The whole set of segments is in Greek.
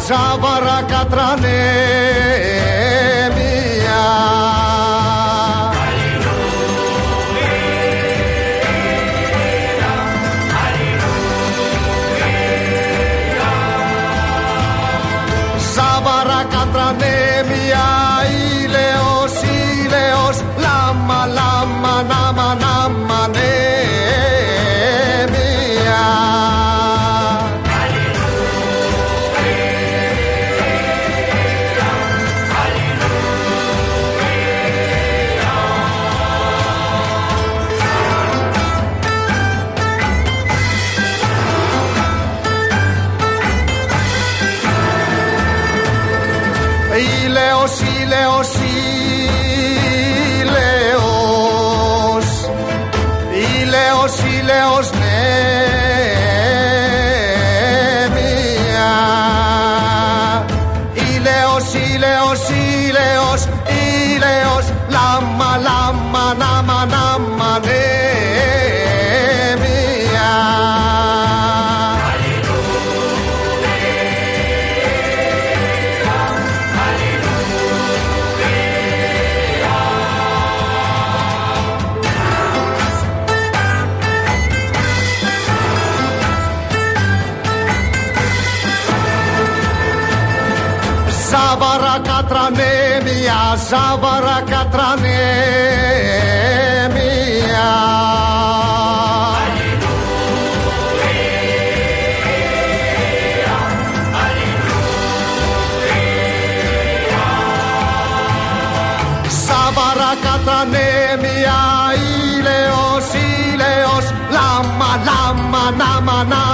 ζάβαρα κατρανέμια, ζάβαρα ζάβαρα κατρανέμια. Ζάβαρα κατρανέμια, ήλαιος, ήλαιος, λάμα, λάμα, νάμα, νάμα,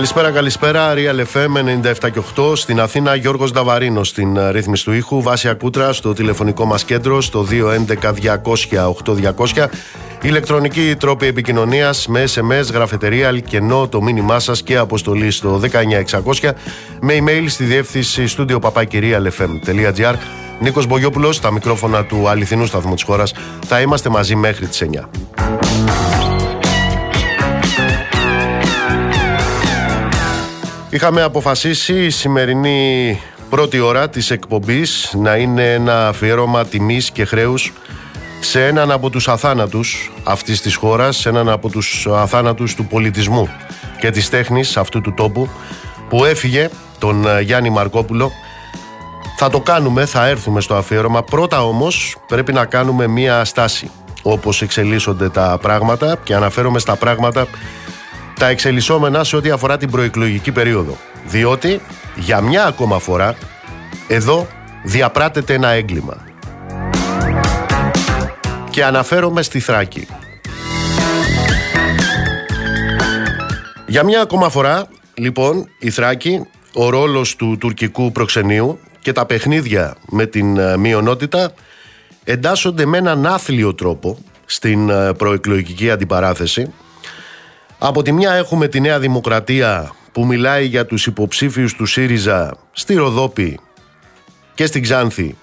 Καλησπέρα, καλησπέρα. Real FM 97 και 8 στην Αθήνα. Γιώργος Νταβαρίνος στην ε, ρύθμιση του ήχου. Βάσια Κούτρα στο τηλεφωνικό μας κέντρο στο 211-200-8200. Ηλεκτρονική τρόπη επικοινωνίας με SMS, γραφετερία, κενό το μήνυμά σας και αποστολή στο 19600 με email στη διεύθυνση στούντιο παπάκυριαλfm.gr. Νίκος Μπογιόπουλος, στα μικρόφωνα του αληθινού σταθμού της χώρας. Θα είμαστε μαζί μέχρι τις 9. Είχαμε αποφασίσει η σημερινή πρώτη ώρα της εκπομπής να είναι ένα αφιέρωμα τιμής και χρέους σε έναν από τους αθάνατους αυτής της χώρας, σε έναν από τους αθάνατους του πολιτισμού και της τέχνης αυτού του τόπου που έφυγε τον ε, Γιάννη Μαρκόπουλο. Θα το κάνουμε, θα έρθουμε στο αφιέρωμα. Πρώτα όμως πρέπει να κάνουμε μία στάση όπως εξελίσσονται τα πράγματα και αναφέρομαι στα πράγματα τα εξελισσόμενα σε ό,τι αφορά την προεκλογική περίοδο. Διότι για μια ακόμα φορά εδώ διαπράτεται ένα έγκλημα. Και αναφέρομαι στη Θράκη. Για μια ακόμα φορά, λοιπόν, η Θράκη, ο ρόλος του τουρκικού προξενείου και τα παιχνίδια με την ε, μειονότητα εντάσσονται με έναν άθλιο τρόπο στην ε, προεκλογική αντιπαράθεση από τη μια έχουμε τη Νέα Δημοκρατία που μιλάει για τους υποψήφιους του ΣΥΡΙΖΑ στη Ροδόπη και στην Ξάνθη,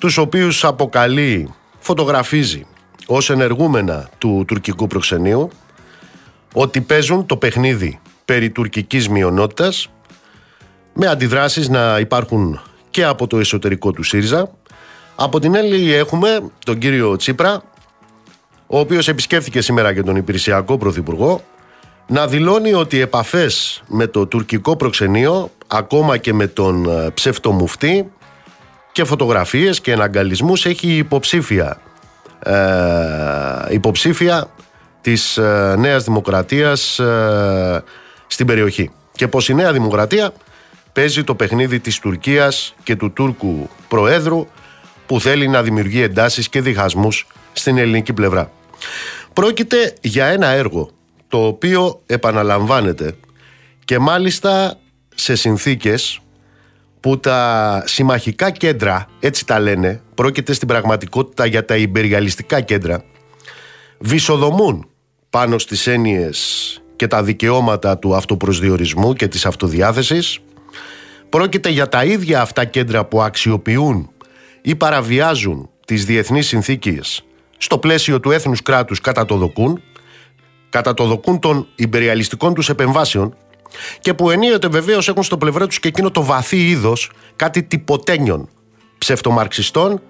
τους οποίους αποκαλεί, φωτογραφίζει ως ενεργούμενα του τουρκικού προξενείου, ότι παίζουν το παιχνίδι περί τουρκικής μειονότητας, με αντιδράσεις να υπάρχουν και από το εσωτερικό του ΣΥΡΙΖΑ. Από την άλλη έχουμε τον κύριο Τσίπρα, ο οποίος επισκέφθηκε σήμερα και τον υπηρεσιακό πρωθυπουργό, να δηλώνει ότι οι επαφές με το τουρκικό προξενείο, ακόμα και με τον ε, ψευτομουφτή και φωτογραφίες και εναγκαλισμούς έχει υποψήφια, ε, υποψήφια της ε, Νέας Δημοκρατίας ε, στην περιοχή. Και πως η Νέα Δημοκρατία παίζει το παιχνίδι της Τουρκίας και του Τούρκου Προέδρου που θέλει να δημιουργεί εντάσεις και διχασμούς στην ελληνική πλευρά. Πρόκειται για ένα έργο το οποίο επαναλαμβάνεται και μάλιστα σε συνθήκες που τα συμμαχικά κέντρα, έτσι τα λένε, πρόκειται στην πραγματικότητα για τα υπεριαλιστικά κέντρα, βυσοδομούν πάνω στις έννοιες και τα δικαιώματα του αυτοπροσδιορισμού και της αυτοδιάθεσης, Πρόκειται για τα ίδια αυτά κέντρα που αξιοποιούν ή παραβιάζουν τις διεθνείς συνθήκες στο πλαίσιο του έθνους κράτους κατά το δοκούν, κατά το δοκούν των υπεριαλιστικών τους επεμβάσεων και που ενίοτε βεβαίως έχουν στο πλευρό τους και εκείνο το βαθύ είδος κάτι τυποτένιων ψευτομαρξιστών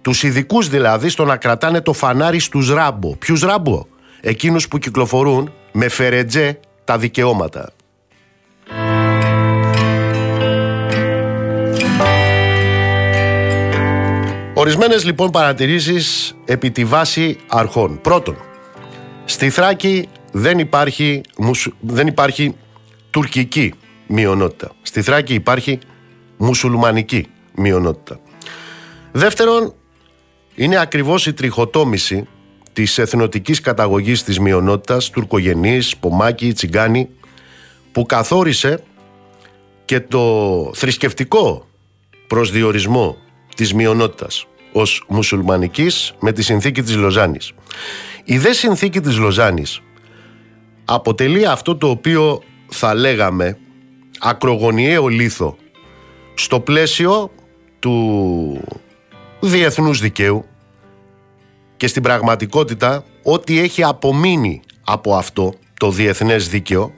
τους ειδικούς δηλαδή στο να κρατάνε το φανάρι στους ράμπο. Ποιους ράμπο; Εκείνους που κυκλοφορούν με φερετζέ τα δικαιώματα. Ορισμένες λοιπόν παρατηρήσεις επί τη βάση αρχών. Πρώτον, στη Θράκη δεν υπάρχει, δεν υπάρχει τουρκική μειονότητα. Στη Θράκη υπάρχει μουσουλμανική μειονότητα. Δεύτερον, είναι ακριβώς η τριχοτόμηση της εθνοτικής καταγωγής της μειονότητας, τουρκογενής, πομάκι, τσιγκάνη, που καθόρισε και το θρησκευτικό προσδιορισμό της μειονότητας ως μουσουλμανικής με τη συνθήκη της Λοζάνης. Η δε συνθήκη της Λοζάνης αποτελεί αυτό το οποίο θα λέγαμε ακρογωνιαίο λίθο στο πλαίσιο του διεθνούς δικαίου και στην πραγματικότητα ό,τι έχει απομείνει από αυτό το διεθνές δίκαιο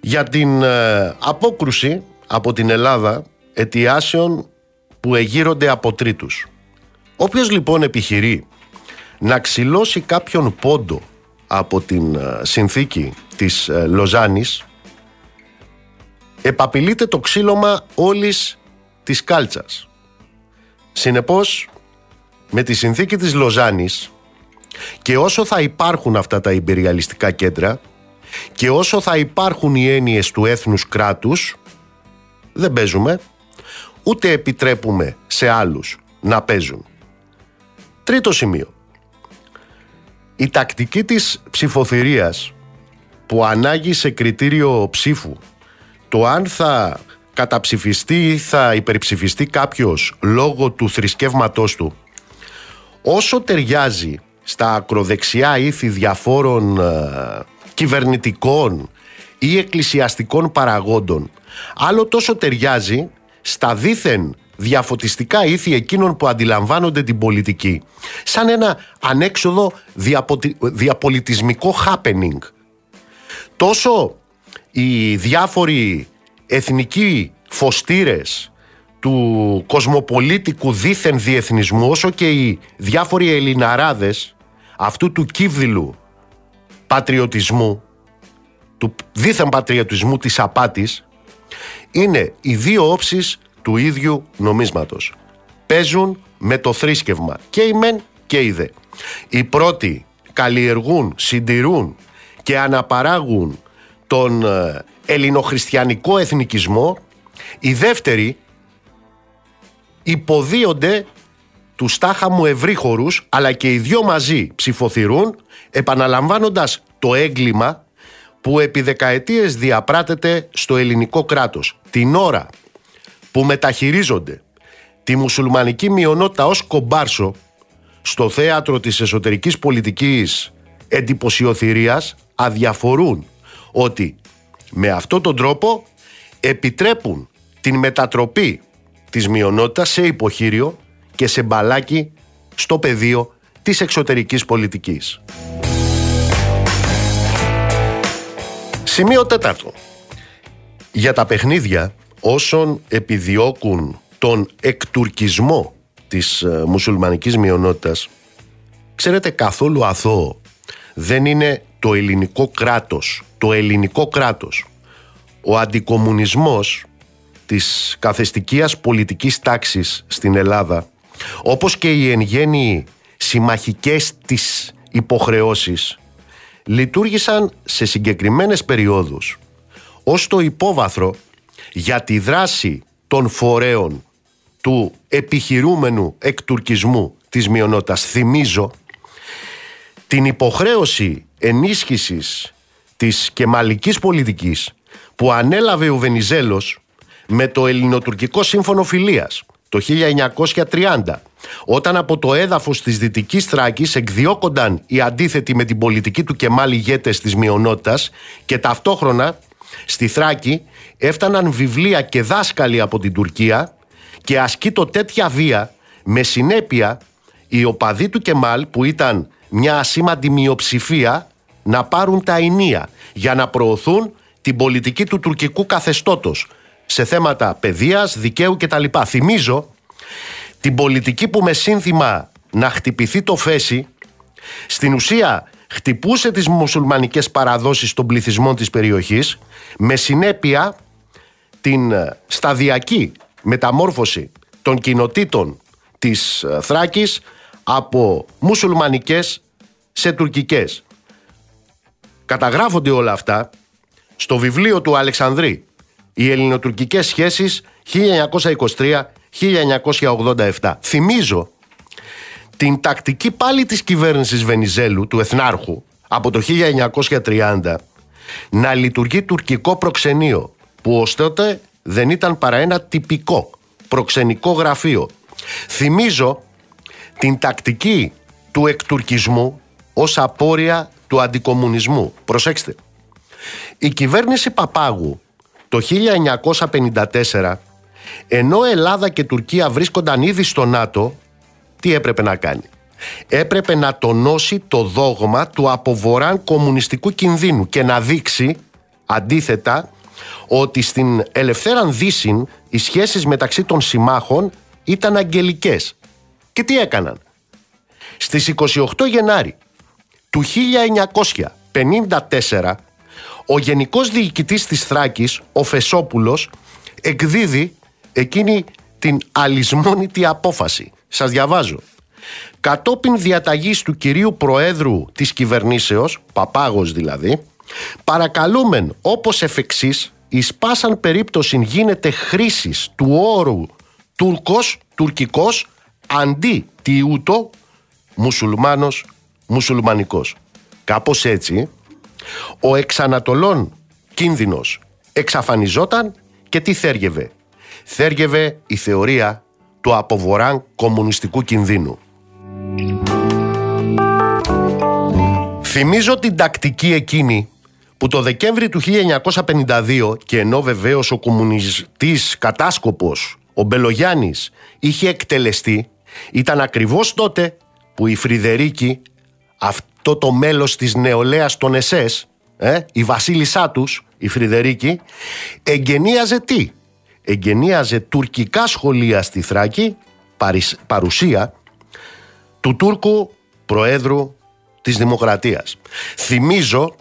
για την ε, απόκρουση από την Ελλάδα αιτιάσεων που εγείρονται από τρίτους. Όποιος λοιπόν επιχειρεί να ξυλώσει κάποιον πόντο από την ε, συνθήκη της ε, Λοζάνης επαπειλείται το ξύλωμα όλης της κάλτσας. Συνεπώς, με τη συνθήκη της Λοζάνης και όσο θα υπάρχουν αυτά τα υπεριαλιστικά κέντρα και όσο θα υπάρχουν οι έννοιες του έθνους κράτους, δεν παίζουμε, ούτε επιτρέπουμε σε άλλους να παίζουν. Τρίτο σημείο. Η τακτική της ψηφοθυρίας που ανάγει σε κριτήριο ψήφου το αν θα καταψηφιστεί ή θα υπερψηφιστεί κάποιος λόγω του θρησκεύματός του όσο ταιριάζει στα ακροδεξιά ήθη διαφόρων ε, κυβερνητικών ή εκκλησιαστικών παραγόντων άλλο τόσο ταιριάζει στα δίθεν διαφωτιστικά ήθη εκείνων που αντιλαμβάνονται την πολιτική σαν ένα ανέξοδο διαπολιτισμικό happening. Τόσο οι διάφοροι εθνικοί φωστήρες του κοσμοπολίτικου δίθεν διεθνισμού όσο και οι διάφοροι ελληναράδες αυτού του κύβδηλου πατριωτισμού του δίθεν πατριωτισμού της απάτης είναι οι δύο όψεις του ίδιου νομίσματος. Παίζουν με το θρήσκευμα και οι μεν και οι δε. Οι πρώτοι καλλιεργούν, συντηρούν και αναπαράγουν τον ε, ελληνοχριστιανικό εθνικισμό, οι δεύτεροι υποδίονται του στάχα μου ευρύχωρους αλλά και οι δυο μαζί ψηφοθυρούν επαναλαμβάνοντας το έγκλημα που επί δεκαετίες διαπράτεται στο ελληνικό κράτος την ώρα που μεταχειρίζονται τη μουσουλμανική μειονότητα ως κομπάρσο στο θέατρο της εσωτερικής πολιτικής εντυπωσιοθυρίας αδιαφορούν ότι με αυτόν τον τρόπο επιτρέπουν την μετατροπή της μειονότητας σε υποχείριο και σε μπαλάκι στο πεδίο της εξωτερικής πολιτικής. Σημείο τέταρτο. Για τα παιχνίδια όσων επιδιώκουν τον εκτουρκισμό της ε, μουσουλμανικής μειονότητας ξέρετε καθόλου αθώο δεν είναι το ελληνικό κράτος το ελληνικό κράτος ο αντικομουνισμός της καθεστικίας πολιτικής τάξης στην Ελλάδα όπως και οι εν γέννη συμμαχικές της υποχρεώσεις λειτουργήσαν σε συγκεκριμένες περιόδους ως το υπόβαθρο για τη δράση των φορέων του επιχειρούμενου εκτουρκισμού της μειονότητας. Θυμίζω την υποχρέωση ενίσχυσης της κεμαλικής πολιτικής που ανέλαβε ο Βενιζέλος με το ελληνοτουρκικό σύμφωνο φιλίας το 1930 όταν από το έδαφος της Δυτικής Θράκης εκδιώκονταν οι αντίθετοι με την πολιτική του Κεμάλ ηγέτες της μειονότητας και ταυτόχρονα στη Θράκη έφταναν βιβλία και δάσκαλοι από την Τουρκία και ασκείτο τέτοια βία με συνέπεια οι οπαδοί του Κεμάλ που ήταν μια ασήμαντη μειοψηφία να πάρουν τα ενία για να προωθούν την πολιτική του τουρκικού καθεστώτος σε θέματα παιδείας, δικαίου κτλ. Θυμίζω την πολιτική που με σύνθημα να χτυπηθεί το φέση στην ουσία χτυπούσε τις μουσουλμανικές παραδόσεις των πληθυσμών της περιοχής με συνέπεια την ε, σταδιακή μεταμόρφωση των κοινοτήτων της ε, Θράκης από μουσουλμανικές σε τουρκικές. Καταγράφονται όλα αυτά στο βιβλίο του Αλεξανδρή «Οι ελληνοτουρκικές σχέσεις 1923-1987». Θυμίζω την τακτική πάλι της κυβέρνησης Βενιζέλου, του Εθνάρχου, από το 1930, να λειτουργεί τουρκικό προξενείο, που ως τότε δεν ήταν παρά ένα τυπικό προξενικό γραφείο. Θυμίζω την τακτική του εκτουρκισμού ως απόρρια του αντικομουνισμού. Προσέξτε. Η κυβέρνηση Παπάγου το 1954 ενώ Ελλάδα και Τουρκία βρίσκονταν ήδη στο ΝΑΤΟ τι έπρεπε να κάνει; Έπρεπε να τονώσει το δόγμα του αποβοράν κομμουνιστικού κινδύνου και να δείξει αντίθετα ότι στην ελευθέραν δύση οι σχέσεις μεταξύ των συμμάχων ήταν αγγελικές. Και τι έκαναν; Στις 28 Γενάρη του 1954 ο Γενικός Διοικητής της Θράκης, ο Φεσόπουλος, εκδίδει εκείνη την αλυσμόνητη απόφαση. Σας διαβάζω. Κατόπιν διαταγής του κυρίου Προέδρου της κυβερνήσεως, Παπάγος δηλαδή, παρακαλούμεν όπως εφ' εξής, εις πάσαν περίπτωση γίνεται χρήσης του όρου Τούρκος, τουρκικός, αντί τι ούτω, μουσουλμάνος, μουσουλμανικός. Κάπως έτσι, ο εξανατολών κίνδυνος εξαφανιζόταν και τι θέργευε; Θέργευε η θεωρία του αποβοράν κομμουνιστικού κινδύνου. Θυμίζω την τακτική εκείνη που το Δεκέμβρη του 1952 και ενώ βεβαίως ο κομμουνιστής κατάσκοπος ο Μπελογιάννης είχε εκτελεστεί ήταν ακριβώς τότε που η Φρυδερίκη αυτό το μέλος της νεολαίας των ΕΣΕΣ ε, η βασίλισσά τους η Φρυδερίκη εγγενίαζε τι; Εγγενίαζε τουρκικά σχολεία στη Θράκη παρουσία του Τούρκου Προέδρου της Δημοκρατίας. Θυμίζω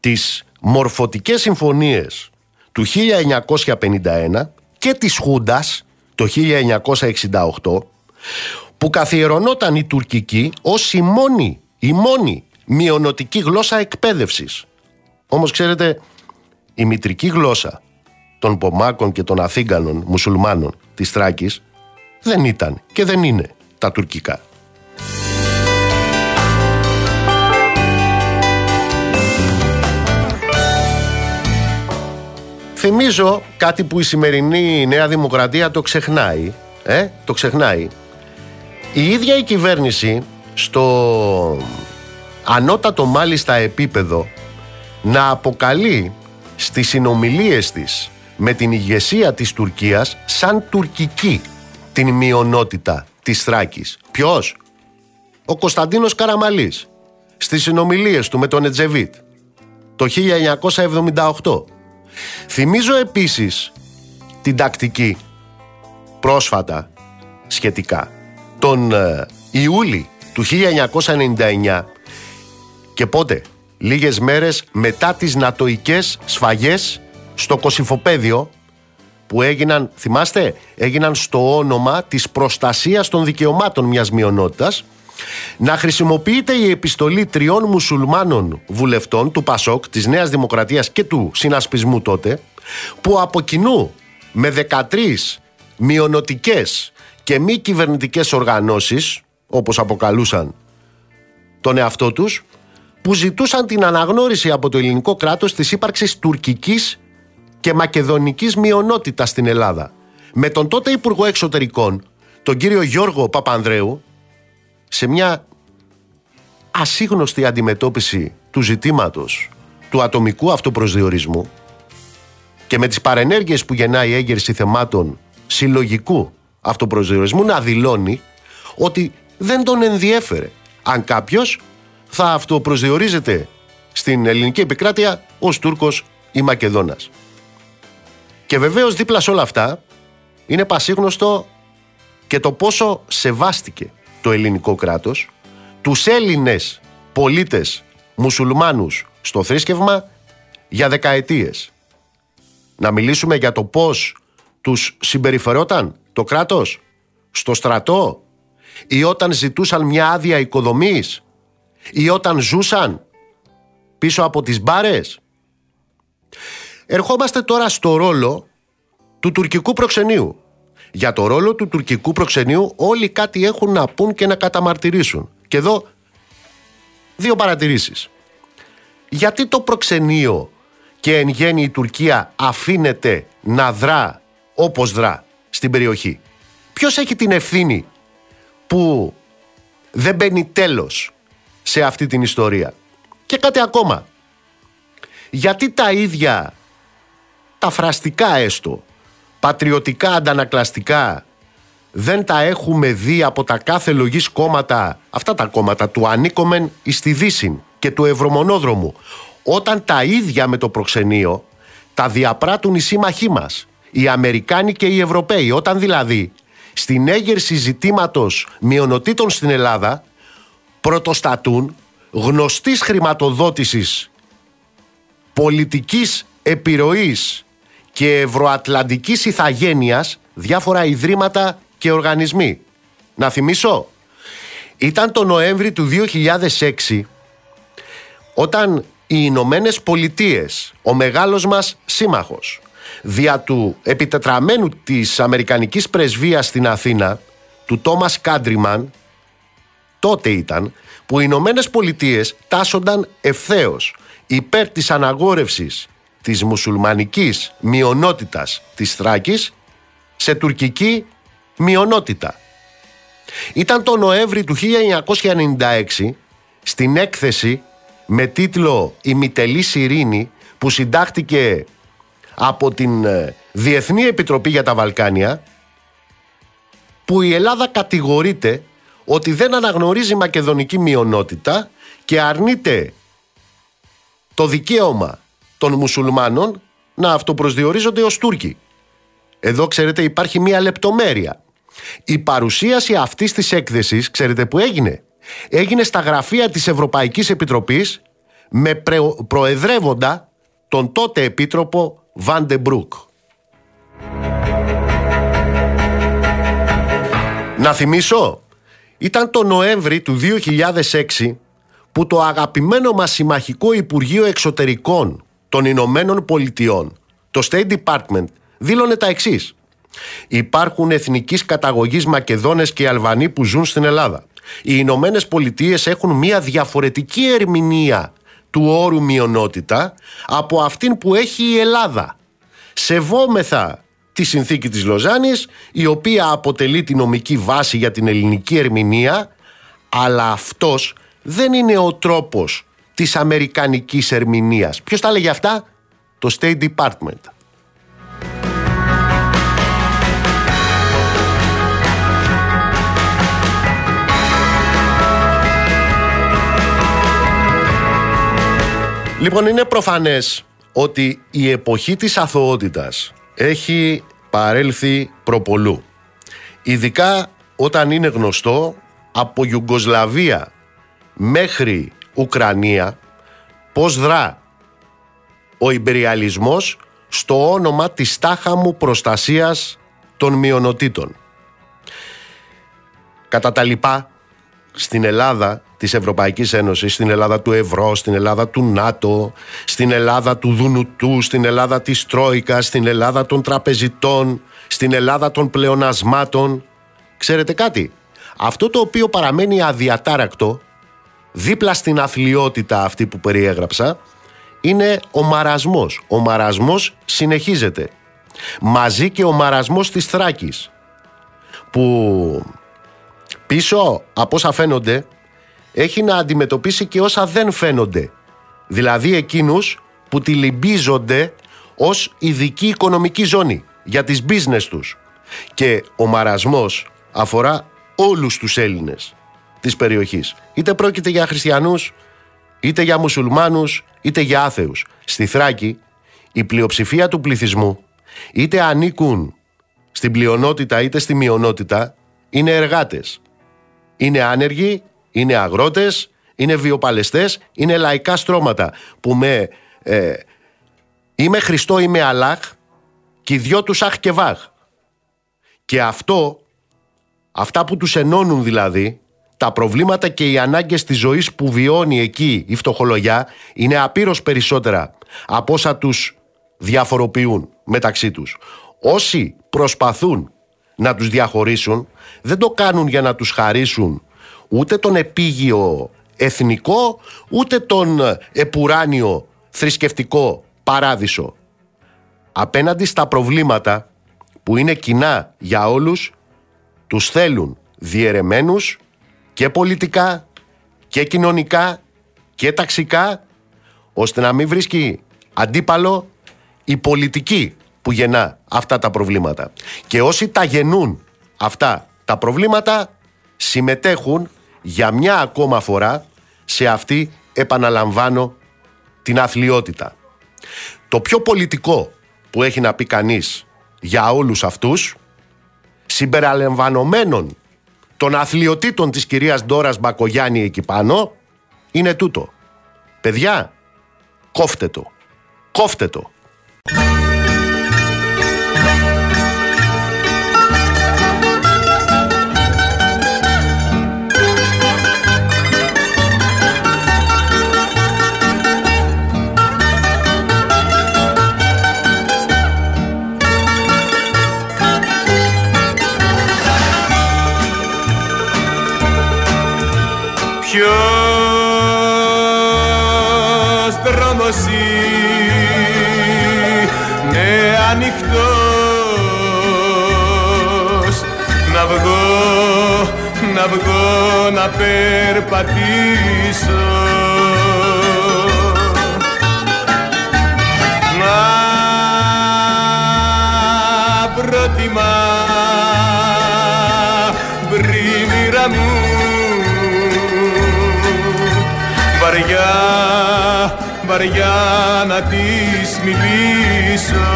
τις μορφωτικές συμφωνίες του 1951 και της Χούντας το 1968 που καθιερωνόταν η τουρκική ως η μόνη, η μόνη μειονοτική γλώσσα εκπαίδευσης. Όμως ξέρετε, η μητρική γλώσσα των Πομάκων και των Αθήγανων μουσουλμάνων της Θράκης δεν ήταν και δεν είναι τα τουρκικά. Θυμίζω κάτι που η σημερινή Νέα Δημοκρατία το ξεχνάει. Ε, το ξεχνάει. Η ίδια η κυβέρνηση στο ανώτατο μάλιστα επίπεδο να αποκαλεί στις συνομιλίες της με την ηγεσία της Τουρκίας σαν τουρκική την μειονότητα της Θράκης. Ποιος; Ο Κωνσταντίνος Καραμαλής στις συνομιλίες του με τον Ετζεβίτ το 1978. Θυμίζω επίσης την τακτική πρόσφατα σχετικά τον ε, Ιούλη του 1999 και πότε; Λίγες μέρες μετά τις νατοικές σφαγές στο Κωσυφοπέδιο που έγιναν, θυμάστε, έγιναν στο όνομα της προστασίας των δικαιωμάτων μιας μειονότητας να χρησιμοποιείται η επιστολή τριών μουσουλμάνων βουλευτών του ΠΑΣΟΚ, της Νέας Δημοκρατίας και του συνασπισμού τότε που από κοινού με 13 μειονοτικές και μη κυβερνητικές οργανώσεις όπως αποκαλούσαν τον εαυτό τους που ζητούσαν την αναγνώριση από το ελληνικό κράτος της ύπαρξης τουρκικής και μακεδονικής μειονότητας στην Ελλάδα. Με τον τότε Υπουργό Εξωτερικών, τον κύριο Γιώργο Παπανδρέου, σε μια ασύγνωστη αντιμετώπιση του ζητήματος του ατομικού αυτοπροσδιορισμού, και με τις παρενέργειες που γεννάει η έγκαιρση θεμάτων συλλογικού αυτοπροσδιορισμού να δηλώνει ότι δεν τον ενδιέφερε αν κάποιος θα αυτοπροσδιορίζεται στην ελληνική επικράτεια ως Τούρκος ή Μακεδόνας. Και βεβαίως δίπλα σε όλα αυτά είναι πασίγνωστο και το πόσο σεβάστηκε το ελληνικό κράτος τους Έλληνες πολίτες μουσουλμάνους στο θρήσκευμα για δεκαετίες. Να μιλήσουμε για το πώς τους συμπεριφερόταν το κράτος στο στρατό ή όταν ζητούσαν μια άδεια οικοδομής ή όταν ζούσαν πίσω από τις μπάρες. Ερχόμαστε τώρα στο ρόλο του τουρκικού προξενείου. Για το ρόλο του τουρκικού προξενείου όλοι κάτι έχουν να πούν και να καταμαρτυρήσουν. Και εδώ δύο παρατηρήσεις. Γιατί το προξενείο και εν γέννη η Τουρκία αφήνεται να δρά όπως δρά στην περιοχή; Ποιος έχει την ευθύνη που δεν μπαίνει τέλος σε αυτή την ιστορία. Και κάτι ακόμα. Γιατί τα ίδια τα φραστικά έστω, πατριωτικά αντανακλαστικά δεν τα έχουμε δει από τα κάθε λογής κόμματα, αυτά τα κόμματα του ανήκομεν εις τη Δύση και του Ευρωμονόδρομου, όταν τα ίδια με το προξενείο τα διαπράττουν οι σύμμαχοί μας, οι Αμερικάνοι και οι Ευρωπαίοι, όταν δηλαδή στην έγκαιρση ζητήματος μειονοτήτων στην Ελλάδα πρωτοστατούν γνωστής χρηματοδότησης πολιτικής επιρροής και ευρωατλαντικής ηθαγένειας διάφορα ιδρύματα και οργανισμοί. Να θυμίσω, ήταν το Νοέμβρη του 2006 όταν οι Ηνωμένες Πολιτείες, ο μεγάλος μας σύμμαχος, δια του επιτετραμένου της Αμερικανικής Πρεσβείας στην Αθήνα, του Τόμας Κάντριμαν, τότε ήταν που οι Ηνωμένες Πολιτείες τάσσονταν ευθέως υπέρ της αναγόρευσης της μουσουλμανικής μειονότητας της Θράκης σε τουρκική μειονότητα. Ήταν το Νοέμβρη του 1996 στην έκθεση με τίτλο «Η Μητελής Ειρήνη» που συντάχθηκε από την ε, Διεθνή Επιτροπή για τα Βαλκάνια που η Ελλάδα κατηγορείται ότι δεν αναγνωρίζει μακεδονική μειονότητα και αρνείται το δικαίωμα των μουσουλμάνων να αυτοπροσδιορίζονται ως Τούρκοι. Εδώ ξέρετε υπάρχει μία λεπτομέρεια. Η παρουσίαση αυτής της έκθεσης, ξέρετε που έγινε; Έγινε στα γραφεία της Ευρωπαϊκής Επιτροπής με προεδρεύοντα τον τότε επίτροπο Βαντεμπρούκ. Να θυμίσω, ήταν το Νοέμβρη του 2006 που το αγαπημένο μας συμμαχικό Υπουργείο Εξωτερικών των Ηνωμένων Πολιτειών, το State Department, δήλωνε τα εξής. Υπάρχουν εθνικής καταγωγής Μακεδόνες και Αλβανοί που ζουν στην Ελλάδα. Οι Ηνωμένες Πολιτείες έχουν μια διαφορετική ερμηνεία του όρου μειονότητα από αυτήν που έχει η Ελλάδα. Σεβόμεθα τη συνθήκη της Λοζάνης η οποία αποτελεί τη νομική βάση για την ελληνική ερμηνεία αλλά αυτός δεν είναι ο τρόπος της αμερικανικής ερμηνείας. Ποιος τα λέγει αυτά; Το State Department. Λοιπόν, είναι προφανές ότι η εποχή της αθωότητας έχει παρέλθει προπολού. Ειδικά όταν είναι γνωστό από Ιουγκοσλαβία μέχρι Ουκρανία πώς δρά ο υπεριαλισμός στο όνομα της τάχαμου προστασίας των μειονοτήτων. Κατά τα λοιπά, στην Ελλάδα της Ευρωπαϊκής Ένωσης, στην Ελλάδα του Ευρώ, στην Ελλάδα του ΝΑΤΟ, στην Ελλάδα του Δουνουτού, στην Ελλάδα της Τρόικας, στην Ελλάδα των τραπεζιτών, στην Ελλάδα των πλεονασμάτων. Ξέρετε κάτι, αυτό το οποίο παραμένει αδιατάρακτο δίπλα στην αθλειότητα αυτή που περιέγραψα είναι ο μαρασμός. Ο μαρασμός συνεχίζεται. Μαζί και ο μαρασμός της Θράκης που πίσω από όσα φαίνονται έχει να αντιμετωπίσει και όσα δεν φαίνονται. Δηλαδή εκείνους που τη λυμπίζονται ως ειδική οικονομική ζώνη για τις business τους. Και ο μαρασμός αφορά όλους τους Έλληνες της περιοχής. Είτε πρόκειται για χριστιανούς, είτε για μουσουλμάνους, είτε για άθεους. Στη Θράκη η πλειοψηφία του πληθυσμού είτε ανήκουν στην πλειονότητα είτε στη μειονότητα είναι εργάτες. Είναι άνεργοι, είναι αγρότες, είναι βιοπαλαιστές, είναι λαϊκά στρώματα που με ε, είμαι Χριστό, είμαι Αλάχ και οι δυο τους αχ και βάχ. Και αυτό, αυτά που τους ενώνουν δηλαδή, τα προβλήματα και οι ανάγκες της ζωής που βιώνει εκεί η φτωχολογιά είναι απείρως περισσότερα από όσα τους διαφοροποιούν μεταξύ τους. Όσοι προσπαθούν να τους διαχωρίσουν δεν το κάνουν για να τους χαρίσουν ούτε τον επίγειο εθνικό ούτε τον επουράνιο θρησκευτικό παράδεισο. Απέναντι στα προβλήματα που είναι κοινά για όλους τους θέλουν διαιρεμένους και πολιτικά και κοινωνικά και ταξικά ώστε να μην βρίσκει αντίπαλο η πολιτική που γεννά αυτά τα προβλήματα. Και όσοι τα γεννούν αυτά τα προβλήματα συμμετέχουν για μια ακόμα φορά σε αυτή επαναλαμβάνω την αθλειότητα. Το πιο πολιτικό που έχει να πει κανείς για όλους αυτούς συμπεραλαμβανομένων των αθλειοτήτων της κυρίας Ντόρας Μπακογιάννη εκεί πάνω είναι τούτο. Παιδιά, κόφτε το. Κόφτε το. Βαριά να της μιλήσω.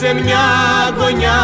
Σε μια γωνιά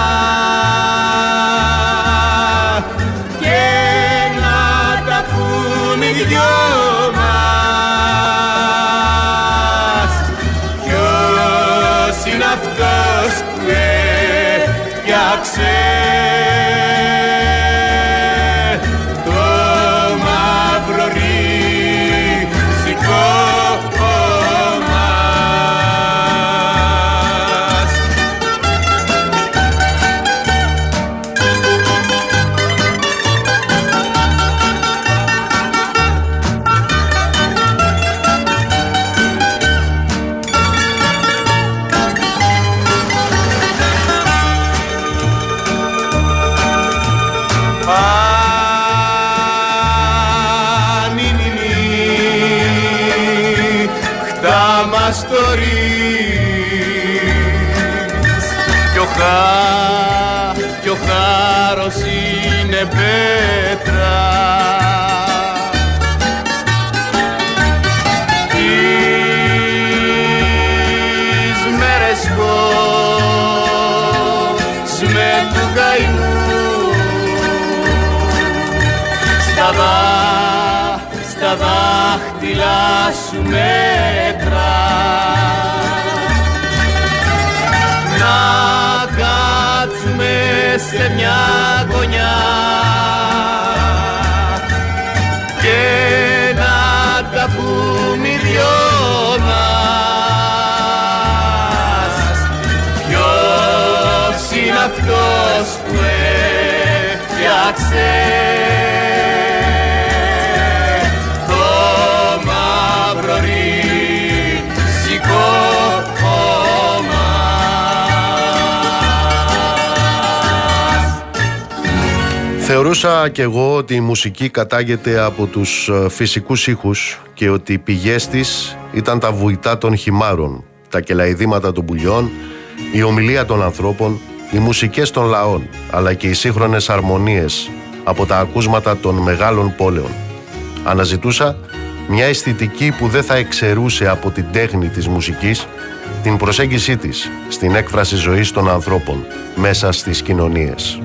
Θεωρούσα και εγώ ότι η μουσική κατάγεται από τους ε, φυσικούς ήχους και ότι οι πηγές της ήταν τα βουητά των χυμάρων, τα κελαϊδήματα των πουλιών, η ομιλία των ανθρώπων, οι μουσικές των λαών, αλλά και οι σύγχρονες αρμονίες από τα ακούσματα των μεγάλων πόλεων. Αναζητούσα μια αισθητική που δεν θα εξαιρούσε από την τέχνη της μουσικής την προσέγγισή της στην έκφραση ζωής των ανθρώπων μέσα στις κοινωνίες.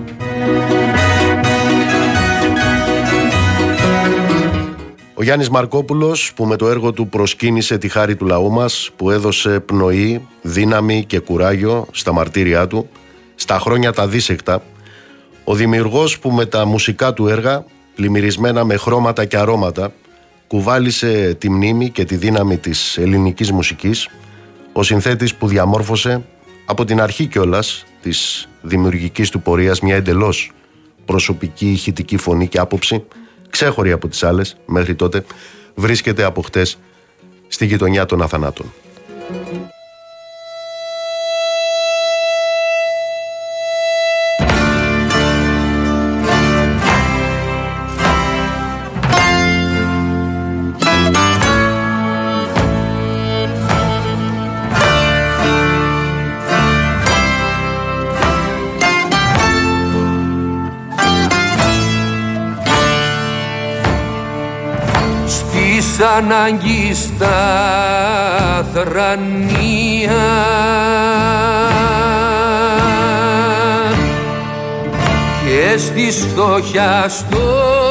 Ο Γιάννης Μαρκόπουλος που με το έργο του προσκύνησε τη χάρη του λαού μας που έδωσε πνοή, δύναμη και κουράγιο στα μαρτύρια του στα χρόνια τα δίσεκτα ο δημιουργός που με τα μουσικά του έργα πλημμυρισμένα με χρώματα και αρώματα κουβάλισε τη μνήμη και τη δύναμη της ελληνικής μουσικής ο συνθέτης που διαμόρφωσε από την αρχή κιόλας της δημιουργικής του πορείας μια εντελώς προσωπική ηχητική φωνή και άποψη ξέχωρη από τις άλλες μέχρι τότε, βρίσκεται από χτες στη γειτονιά των Αθανάτων. Ανάγκης στα θρανία. Και στη φτώχεια στο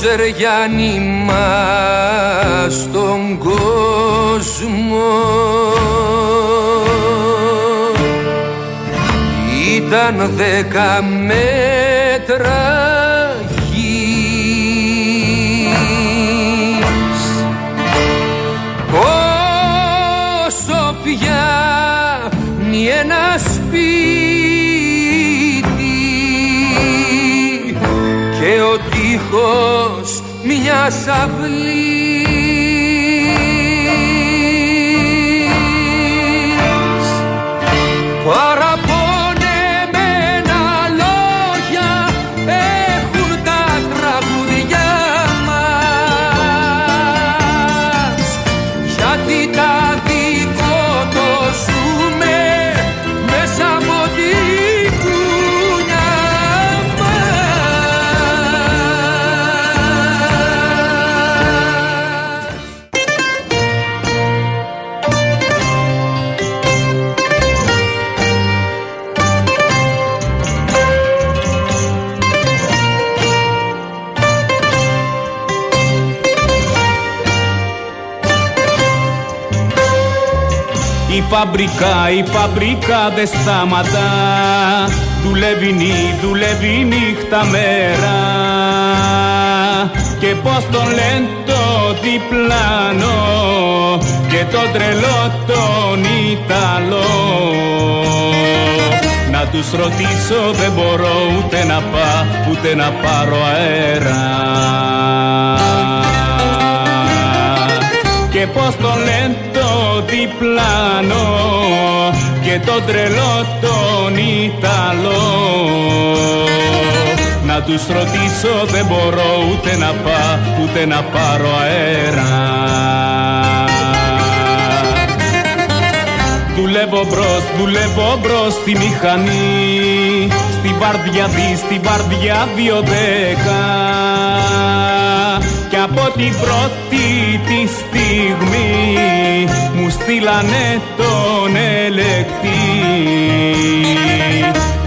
το Σεργιάννη μας στον κόσμο. Ήταν δέκα μέτρα μια αυλής φαμπρικά, η φαμπρικά δεν σταματά. Δουλεύει νύ, δουλεύει νύχτα μέρα. Και πως τον λένε το διπλάνο Και τον τρελό τον Ιταλό. Να τους ρωτήσω δεν μπορώ ούτε να πά, ούτε να πάρω αέρα και πως το λένε το διπλάνο και το τρελό τον Ιταλό. Να τους ρωτήσω δεν μπορώ ούτε να πά ούτε να πάρω αέρα. Δουλεύω μπρος, δουλεύω μπρος στη μηχανή. Στην βαρδιά δι, στην βαρδιά δύο δέκα. Κι από την πρώτη τη στιγμή Μου στείλανε τον ελεκτή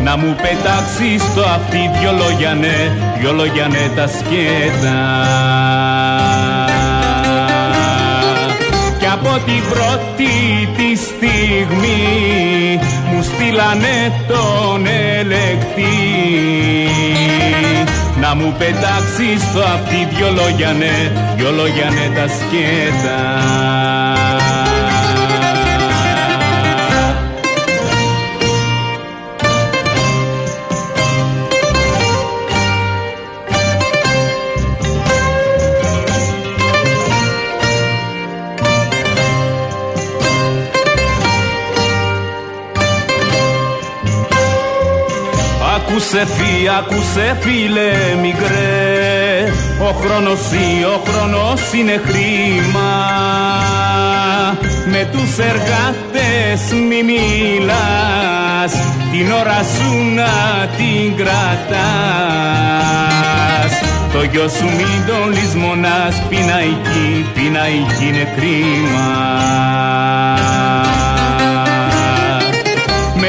να μου πετάξει στο αυτί δυο λόγια ναι, δυο λόγια ναι τα σκέτα. Κι από την πρώτη τη στιγμή μου στείλανε τον ελεκτή να μου πετάξεις στο αυτί δυο λόγια ναι, δυο λόγια ναι τα σκέτα. Άκουσε φύ, άκουσε φίλε μικρέ. Ο χρόνος ή ο χρόνος είναι χρήμα. Με τους εργάτες μη μιλάς Την ώρα σου να την κρατάς. Το γιο σου μην τον λησμονάς Πειναϊκή, πειναϊκή είναι κρίμα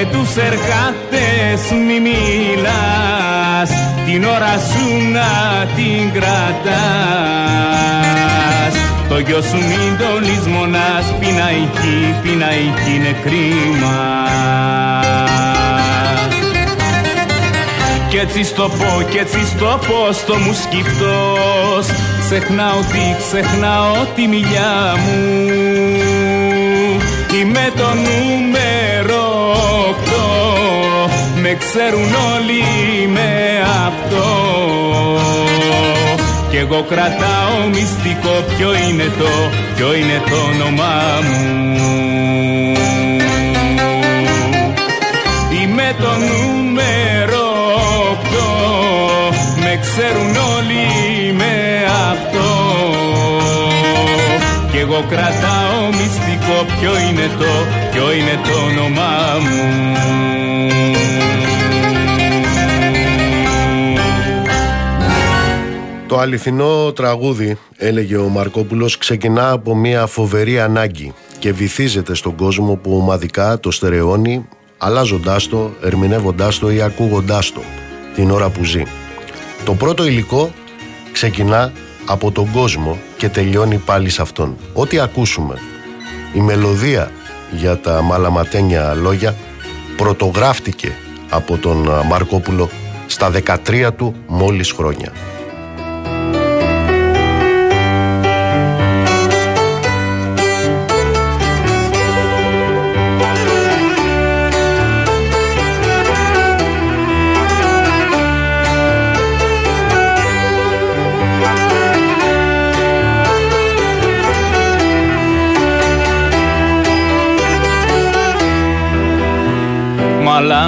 με τους εργάτες μη μιλάς την ώρα σου να την κρατάς. Το γιο σου μην το λησμονάς πειναϊκή, πειναϊκή είναι κρίμα. Κι έτσι στο πω, κι έτσι στο πω στο μου σκυπτός Ξεχνάω τι, ξεχνάω τη μιλιά μου Είμαι το νούμερο με ξέρουν όλοι με αυτό. Κι εγώ κρατάω μυστικό ποιο είναι το, ποιο είναι το όνομά μου. Είμαι το νούμερο 8 Με ξέρουν όλοι με αυτό Κι εγώ κρατάω μυστικό ποιο είναι το, ποιο είναι το όνομά μου Το αληθινό τραγούδι, έλεγε ο Μαρκόπουλος, ξεκινά από μια φοβερή ανάγκη και βυθίζεται στον κόσμο που ομαδικά το στερεώνει, αλλάζοντάς το, ερμηνεύοντάς το ή ακούγοντάς το την ώρα που ζει. Το πρώτο υλικό ξεκινά από τον κόσμο και τελειώνει πάλι σε αυτόν. Ό,τι ακούσουμε, η μελωδία για τα μαλαματένια λόγια πρωτογράφτηκε από τον Μαρκόπουλο στα 13 του μόλις χρόνια.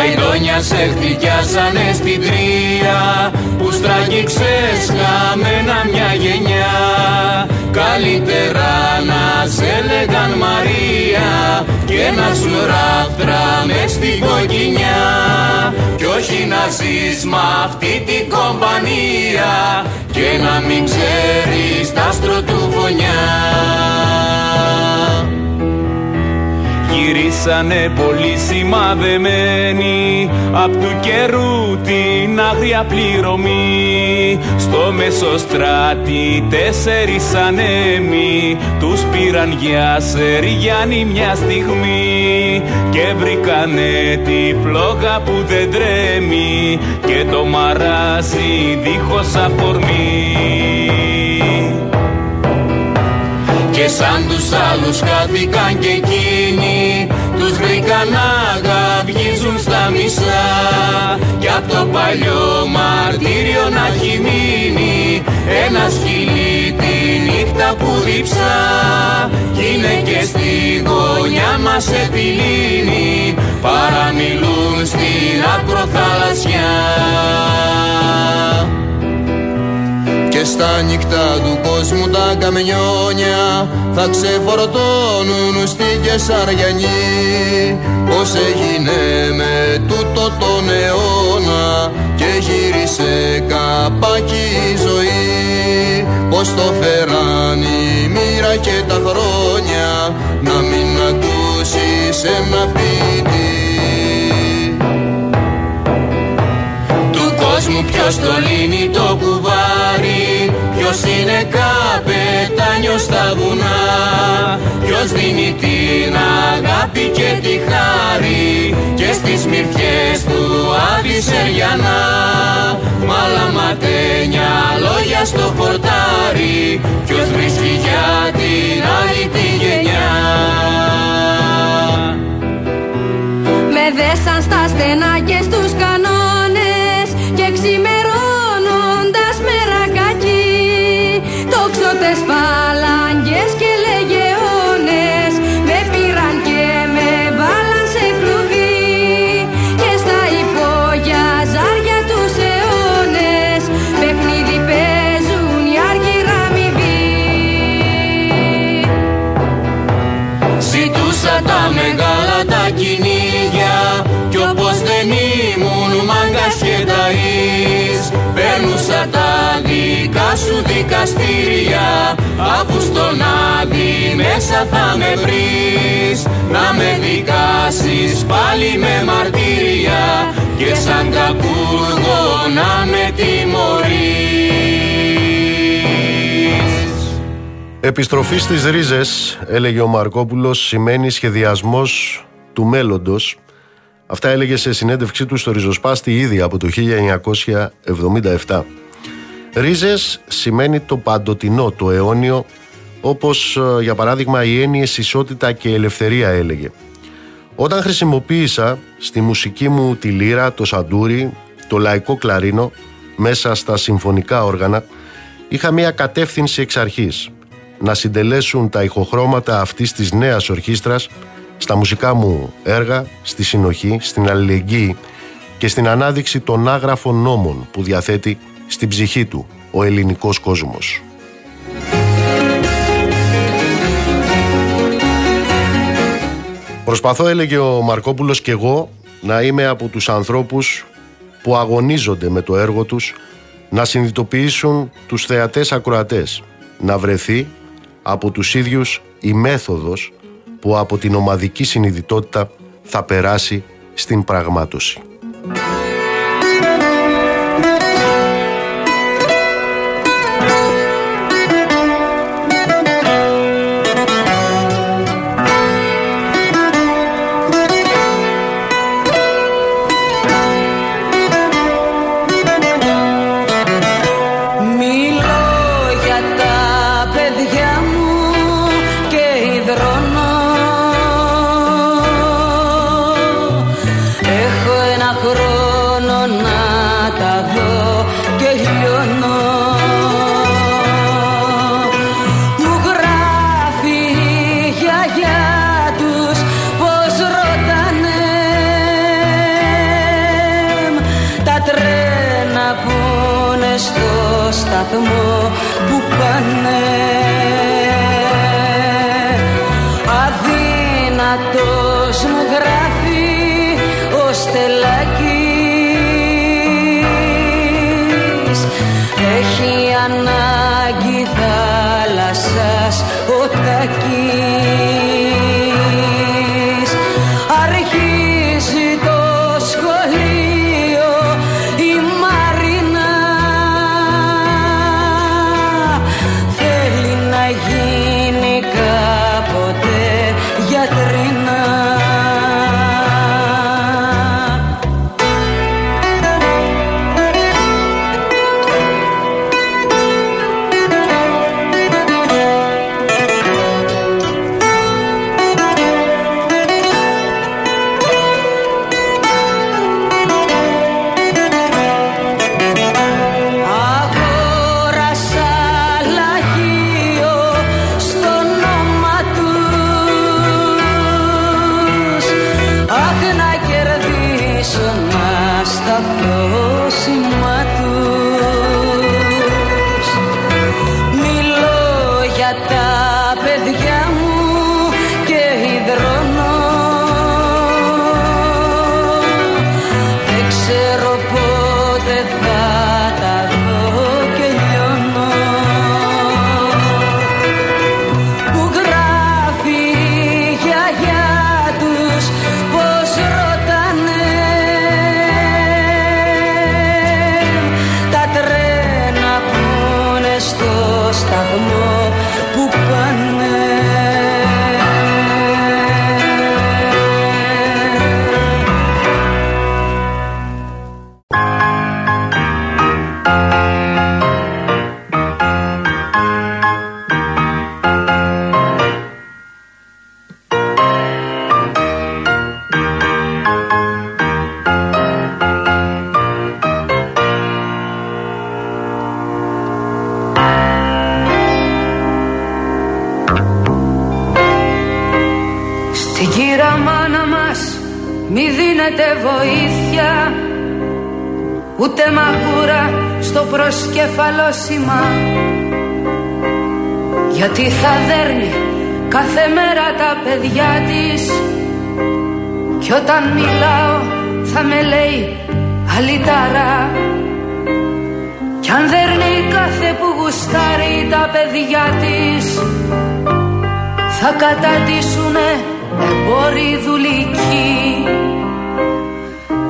τα ειδόνια σε χτυπιάσανε στην τρία Που στραγγίξες χαμένα μια γενιά. Καλύτερα να σε λέγαν Μαρία Και να σου ράφτρα μες στην κοκκινιά. Κι όχι να ζεις μ' αυτή την κομπανία Και να μην ξέρεις τα άστρο του φωνιά γυρίσανε πολύ σημαδεμένοι. Απ' του καιρού την άγρια πληρωμή. Στο μεσοστράτη τέσσερις ανέμοι Τους πήραν για Σεριάννη μια στιγμή. Και βρήκανε τη φλόγα που δεν τρέμει. Και το μαράζι δίχως αφορμή σαν τους άλλους χάθηκαν και εκείνοι. Τους βρήκαν να γαβγίζουν στα μισά. Απ' το παλιό μαρτύριο να έχει μείνει ένα σκυλί τη νύχτα που διψά κι είναι και στη γωνιά μας επιλύνει παραμιλούν στην ακροθαλασσιά και στα νύχτα του κόσμου τα καμιόνια θα ξεφορτώνουν στη Κεσαριανή πως έγινε με τούτο τον αιώνα και γύρισε καπάκι η ζωή. Πως το φέραν η μοίρα και τα χρόνια να μην ακούσεις ένα πίτι. Κόσμου ποιος το λύνει το κουβάρι Ποιος είναι καπετάνιος στα βουνά Ποιος δίνει την αγάπη και τη χάρη Και στις μυρφιές του Άδη Μάλα ματένια λόγια στο χορτάρι Ποιος βρίσκει για την άλλη τη γενιά. Με δέσαν στα στενά και στους κανόνες φαλάγγες και λεγεώνες Με πήραν και με βάλαν σε κλουβί. Και στα υπόγεια ζάρια τους αιώνες. Παιχνίδι παίζουν οι άργυρα Ζητούσα τα μεγάλα τα κυνήγια. Κι όπως δεν ήμουν μάγκας και ταΐς Παίρνουσα τα δικά σου δικαστήρια Αφού στον άδει μέσα θα με βρεις Να με δικάσεις πάλι με μαρτύρια Και σαν κακούργο να με τιμωρείς Επιστροφή στις ρίζες, έλεγε ο Μαρκόπουλος, σημαίνει σχεδιασμός του μέλλοντος. Αυτά έλεγε σε συνέντευξή του στο Ριζοσπάστη ήδη από το 1977. Ρίζες σημαίνει το παντοτινό, το αιώνιο, όπως ε, για παράδειγμα οι έννοιες ισότητα και ελευθερία έλεγε. Όταν χρησιμοποίησα στη μουσική μου τη λύρα, το σαντούρι, το λαϊκό κλαρίνο, μέσα στα συμφωνικά όργανα, είχα μια κατεύθυνση εξ αρχής. Να συντελέσουν τα ηχοχρώματα αυτής της νέας ορχήστρας στα μουσικά μου έργα, στη συνοχή, στην αλληλεγγύη και στην ανάδειξη των άγραφων νόμων που διαθέτει στην ψυχή του ο ελληνικός κόσμος. Προσπαθώ, έλεγε ο Μαρκόπουλος και εγώ, να είμαι από τους ανθρώπους που αγωνίζονται με το έργο τους να συνειδητοποιήσουν τους θεατές ακροατές, να βρεθεί από τους ίδιους η μέθοδος που από την ομαδική συνειδητότητα θα περάσει στην πραγμάτωση. Στο προσκεφαλόσημα γιατί θα δέρνει κάθε μέρα τα παιδιά της. Κι όταν μιλάω θα με λέει αλυτάρα κι αν δέρνει κάθε που γουστάρει τα παιδιά της θα καταντήσουνε εμπόροι δουλικοί.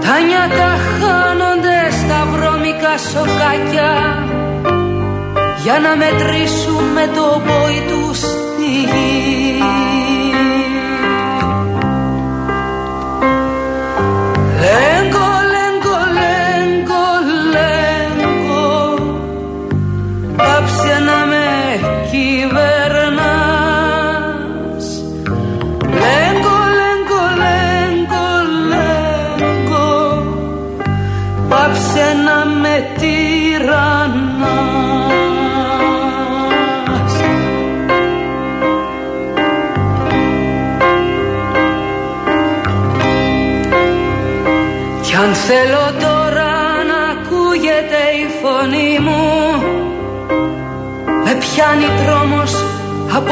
Τα νιάτα χάνονται στα βρώμικα σοκάκια για να μετρήσουμε το πόη του στη γη.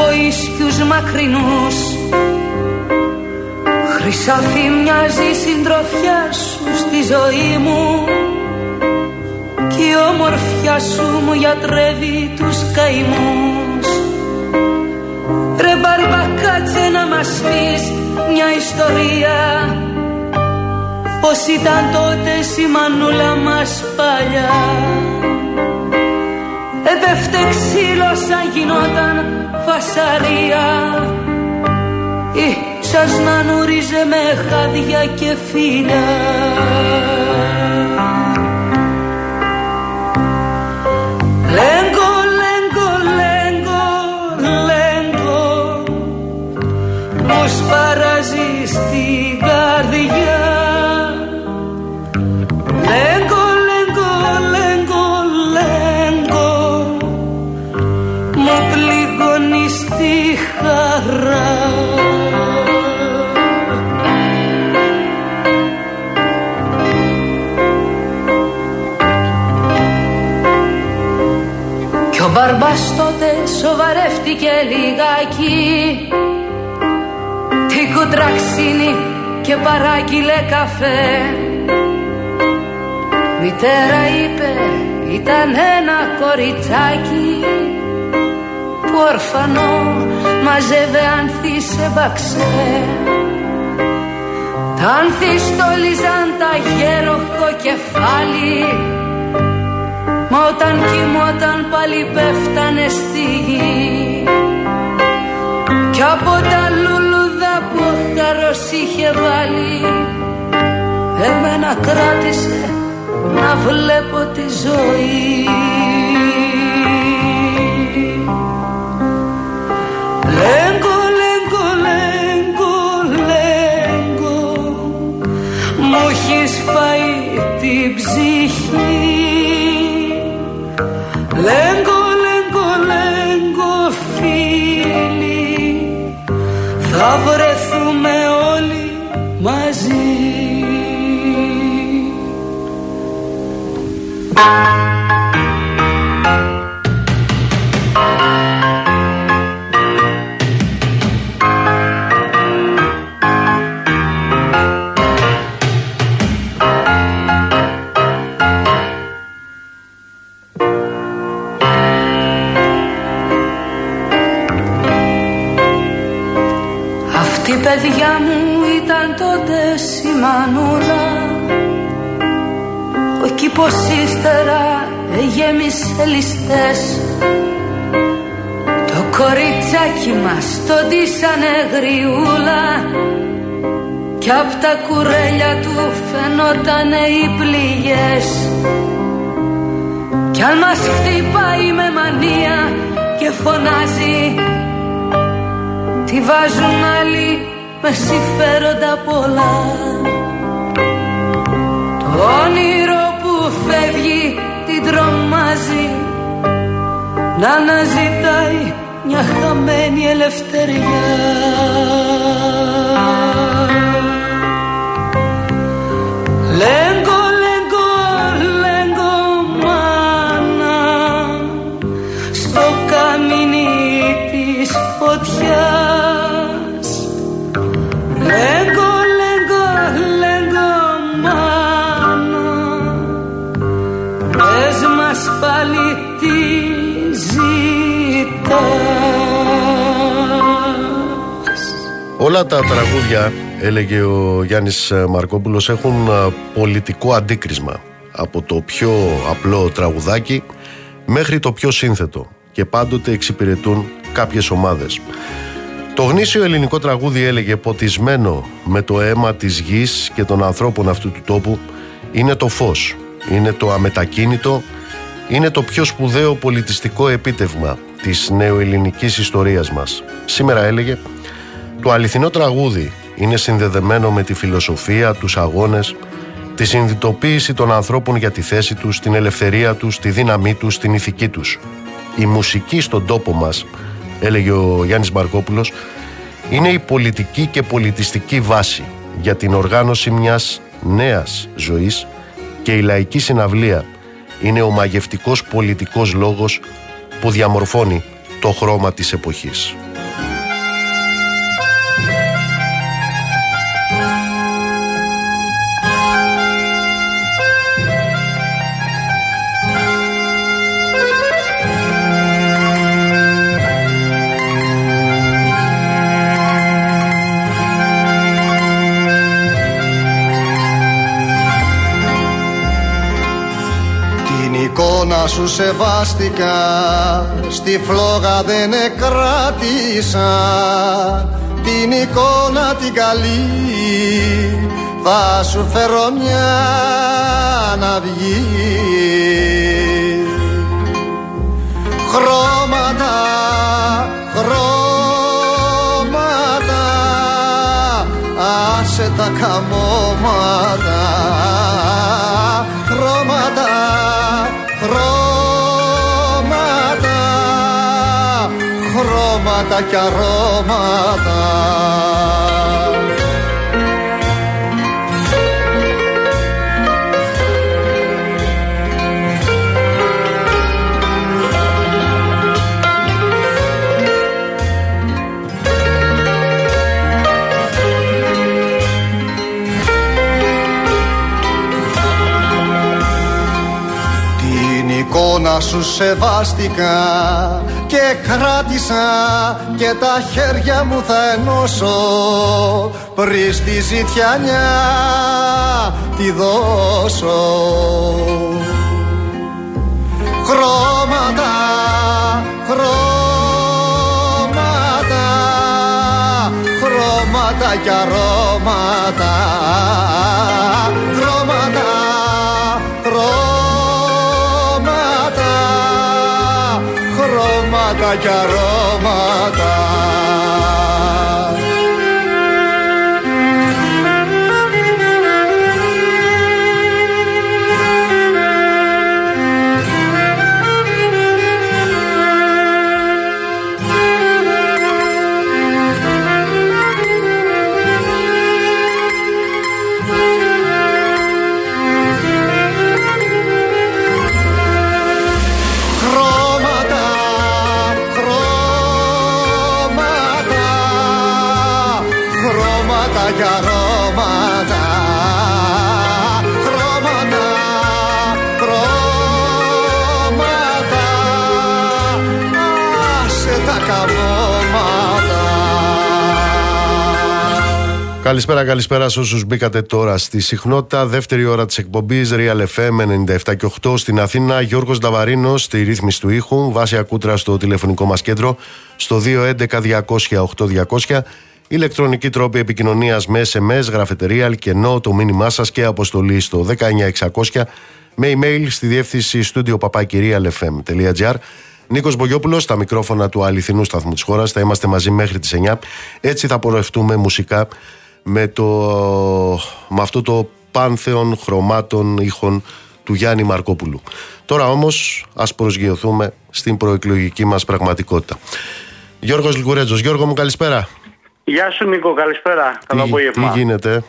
Από ίσκιους μακρινούς. Χρυσαφή μοιάζει η συντροφιά σου στη ζωή μου. Κι η όμορφιά σου μου γιατρεύει τους καημούς. Ρε μπαρμπα κάτσε να μας πεις μια ιστορία. Πώς ήταν τότε η μανούλα μας παλιά Έπεφτε ξύλο σαν γινόταν φασαρία. Ή σας να νουρίζε με χάδια και φύλλα. Λέγκο, λέγκο, λέγκο, λέγκο Μου σπαράζει στην μπαρμπάς τότε σοβαρεύτηκε λιγάκι. Την κουτραξίνη και παράγγειλε καφέ. Μητέρα είπε ήταν ένα κοριτσάκι Που ορφανό μαζεύε άνθη σε μπαξέ Τα άνθη στόλιζαν τα γέροχο κεφάλι Μα όταν κοιμόταν πάλι πέφτανε στη γη. Κι από τα λουλούδα που ο χαρός είχε βάλει Εμένα κράτησε να βλέπω τη ζωή. Λέγκο, Αυτή γέμισε ληστές Το κοριτσάκι μας το ντύσανε γριούλα Κι απ' τα κουρέλια του φαινότανε οι πληγές. Κι αν μας χτυπάει με μανία και φωνάζει Τη βάζουν άλλοι με συμφέροντα πολλά Το όνειρο που φεύγει την τρομάζει να αναζητάει μια χαμένη ελευθεριά Όλα τα τραγούδια, έλεγε ο Γιάννης Μαρκόπουλος, έχουν ε, πολιτικό αντίκρισμα. Από το πιο απλό τραγουδάκι μέχρι το πιο σύνθετο και πάντοτε εξυπηρετούν κάποιες ομάδες. Το γνήσιο ελληνικό τραγούδι έλεγε ποτισμένο με το αίμα της γης και των ανθρώπων αυτού του τόπου είναι το φως, είναι το αμετακίνητο, είναι το πιο σπουδαίο πολιτιστικό επίτευγμα της νεοελληνικής ιστορίας μας. Σήμερα έλεγε το αληθινό τραγούδι είναι συνδεδεμένο με τη φιλοσοφία, τους αγώνες, τη συνειδητοποίηση των ανθρώπων για τη θέση τους, την ελευθερία τους, τη δύναμή τους, την ηθική τους. Η μουσική στον τόπο μας, έλεγε ο Γιάννης Μπαρκόπουλος, είναι η πολιτική και πολιτιστική βάση για την οργάνωση μιας νέας ζωής και η λαϊκή συναυλία είναι ο μαγευτικός πολιτικός λόγος που διαμορφώνει το χρώμα της εποχής. Εικόνα σου σεβάστηκα Στη φλόγα δεν εκράτησα. Την εικόνα την καλή Θα σου φέρω μια να βγει. Χρώματα, χρώματα Άσε τα καμώματα χρώματα και αρώματα. Εικόνα σου σεβάστηκα και κράτησα και τα χέρια μου θα ενώσω πριν στη ζητιανιά τη δώσω. Χρώματα, χρώματα, χρώματα και αρώματα και αρώματα Καλησπέρα, καλησπέρα σε όσους μπήκατε τώρα στη συχνότητα. Δεύτερη ώρα της εκπομπής Real FM 97 και 8 στην Αθήνα. Γιώργος Νταβαρίνος στη ρύθμιση του ήχου. Βάση Κούτρα στο τηλεφωνικό μας κέντρο στο 211-200-8200. Ηλεκτρονική τρόπη επικοινωνίας με SMS, γραφετερία, αλκενό, το μήνυμά σας και αποστολή στο 19600 με email στη διεύθυνση στούντιο papakirialfm.gr. Νίκος Μπογιόπουλος στα μικρόφωνα του αληθινού σταθμού της χώρας. Θα είμαστε μαζί μέχρι τις 9. Έτσι θα πορευτούμε μουσικά με, το, με αυτό το πάνθεον χρωμάτων ήχων του Γιάννη Μαρκόπουλου. Τώρα όμως ας προσγειωθούμε στην προεκλογική μας πραγματικότητα. Γιώργος Λιγουρέτζος. Γιώργο μου καλησπέρα. Γεια σου Νίκο, καλησπέρα. Καλό απόγευμα. Τι γίνεται;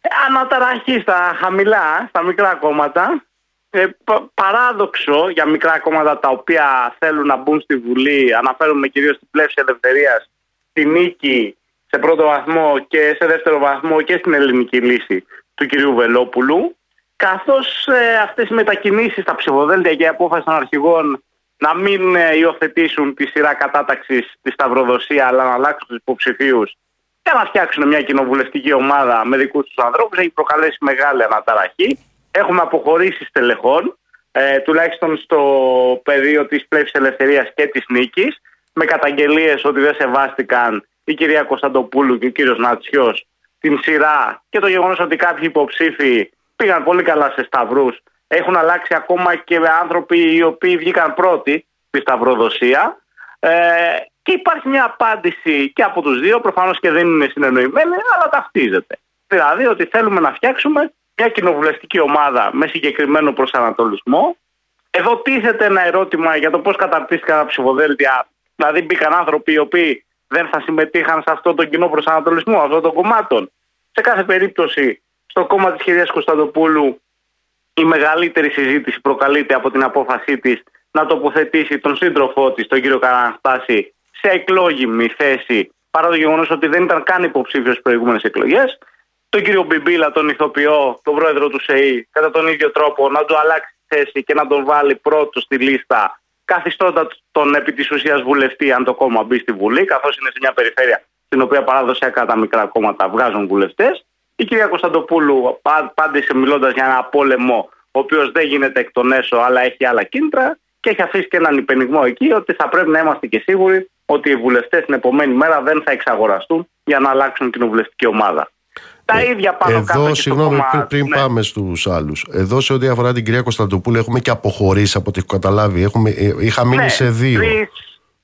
Ε, αναταραχή στα χαμηλά, στα μικρά κόμματα. Ε, παράδοξο για μικρά κόμματα τα οποία θέλουν να μπουν στη Βουλή. Αναφέρομαι κυρίως στην πλεύση ελευθερίας, στη νίκη σε πρώτο βαθμό και σε δεύτερο βαθμό και στην ελληνική λύση του κυρίου Βελόπουλου. Καθώς ε, αυτές οι μετακινήσεις στα ψηφοδέλτια και η απόφαση των αρχηγών να μην ε, υιοθετήσουν τη σειρά κατάταξης της Σταυροδοσία, αλλά να αλλάξουν τους υποψηφίους για να φτιάξουν μια κοινοβουλευτική ομάδα με δικούς τους ανθρώπους. Έχει προκαλέσει μεγάλη αναταραχή. Έχουμε αποχωρήσει στελεχών, ε, τουλάχιστον στο πεδίο της πλεύσης ελευθερίας και της νίκης, με καταγγελίες ότι δεν σεβάστηκαν η κυρία Κωνσταντοπούλου και ο κύριος Νατσιός την σειρά και το γεγονός ότι κάποιοι υποψήφοι πήγαν πολύ καλά σε σταυρούς. Έχουν αλλάξει ακόμα και άνθρωποι οι οποίοι βγήκαν πρώτοι στη σταυροδοσία. Ε, και υπάρχει μια απάντηση και από τους δύο, προφανώς και δεν είναι συνεννοημένοι, αλλά ταυτίζεται. Δηλαδή ότι θέλουμε να φτιάξουμε μια κοινοβουλευτική ομάδα με συγκεκριμένο προσανατολισμό. Εδώ τίθεται ένα ερώτημα για το πώς καταρτίστηκαν τα ψηφοδέλτια. Δηλαδή μπήκαν άνθρωποι οι οποίοι δεν θα συμμετείχαν σε αυτόν τον κοινό προσανατολισμό αυτών των κομμάτων. Σε κάθε περίπτωση, στο κόμμα της κυρίας Κωνσταντοπούλου η μεγαλύτερη συζήτηση προκαλείται από την απόφασή της να τοποθετήσει τον σύντροφό της, τον κύριο Καραναστάση, σε εκλόγιμη θέση παρά το γεγονός ότι δεν ήταν καν υποψήφιος στις προηγούμενες εκλογές. Τον κύριο Μπιμπίλα, τον ηθοποιό, τον πρόεδρο του ΣΕΗ, κατά τον ίδιο τρόπο να του αλλάξει θέση και να τον βάλει πρώτο στη λίστα, καθιστώντα τον επί της ουσίας βουλευτή, αν το κόμμα μπει στη Βουλή, καθώς είναι σε μια περιφέρεια στην οποία παραδοσιακά τα μικρά κόμματα βγάζουν βουλευτές. Η κυρία Κωνσταντοπούλου πάντησε μιλώντας για ένα πόλεμο, ο οποίος δεν γίνεται εκ των έσω, αλλά έχει άλλα κίνητρα και έχει αφήσει και έναν υπενιγμό εκεί ότι θα πρέπει να είμαστε και σίγουροι ότι οι βουλευτές την επομένη μέρα δεν θα εξαγοραστούν για να αλλάξουν την βουλευτική ομάδα. Τα Ε, ίδια πάνω Εδώ, κάτω. και συγγνώμη, στο κόμμα- πριν, πριν ναι. πάμε στους άλλους. Εδώ, σε ό,τι αφορά την κυρία Κωνσταντοπούλου, έχουμε και αποχωρήσει από ό,τι έχω καταλάβει. Έχουμε, ε, είχα μείνει Ναι, σε δύο. Τρεις,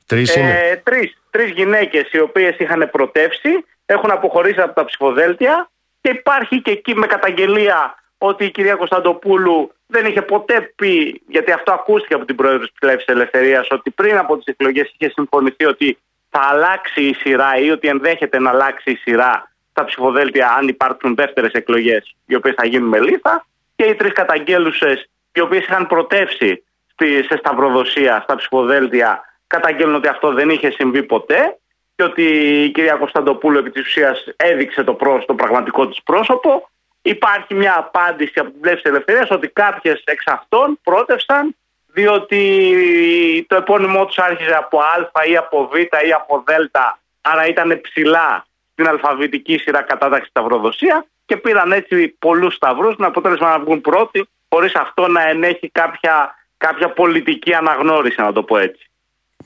Τρεις είναι. ε, τρεις, τρεις γυναίκες οι οποίες είχαν πρωτεύσει, έχουν αποχωρήσει από τα ψηφοδέλτια και υπάρχει και εκεί με καταγγελία ότι η κυρία Κωνσταντοπούλου δεν είχε ποτέ πει, γιατί αυτό ακούστηκε από την πρόεδρο της Πλεύσης Ελευθερίας, ότι πριν από τις εκλογές είχε συμφωνηθεί ότι θα αλλάξει η σειρά ή ότι ενδέχεται να αλλάξει η σειρά στα ψηφοδέλτια αν υπάρξουν δεύτερες εκλογές οι οποίες θα γίνουν με λίστα και οι τρεις καταγγέλουσες οι οποίες είχαν πρωτεύσει στη, σε σταυροδοσία στα ψηφοδέλτια καταγγέλνουν ότι αυτό δεν είχε συμβεί ποτέ και ότι η κυρία Κωνσταντοπούλου επί της ουσίας έδειξε το, πρόσ, το πραγματικό της πρόσωπο. Υπάρχει μια απάντηση από την πλεύση της ελευθερίας ότι κάποιες εξ αυτών πρότευσαν διότι το επώνυμό τους άρχιζε από Α ή από Β ή από Δ άρα ήταν ψηλά στην αλφαβητική σειρά κατάταξη σταυροδοσία και πήραν έτσι πολλούς σταυρούς με αποτέλεσμα να βγουν πρώτοι χωρίς αυτό να ενέχει κάποια, κάποια πολιτική αναγνώριση να το πω έτσι.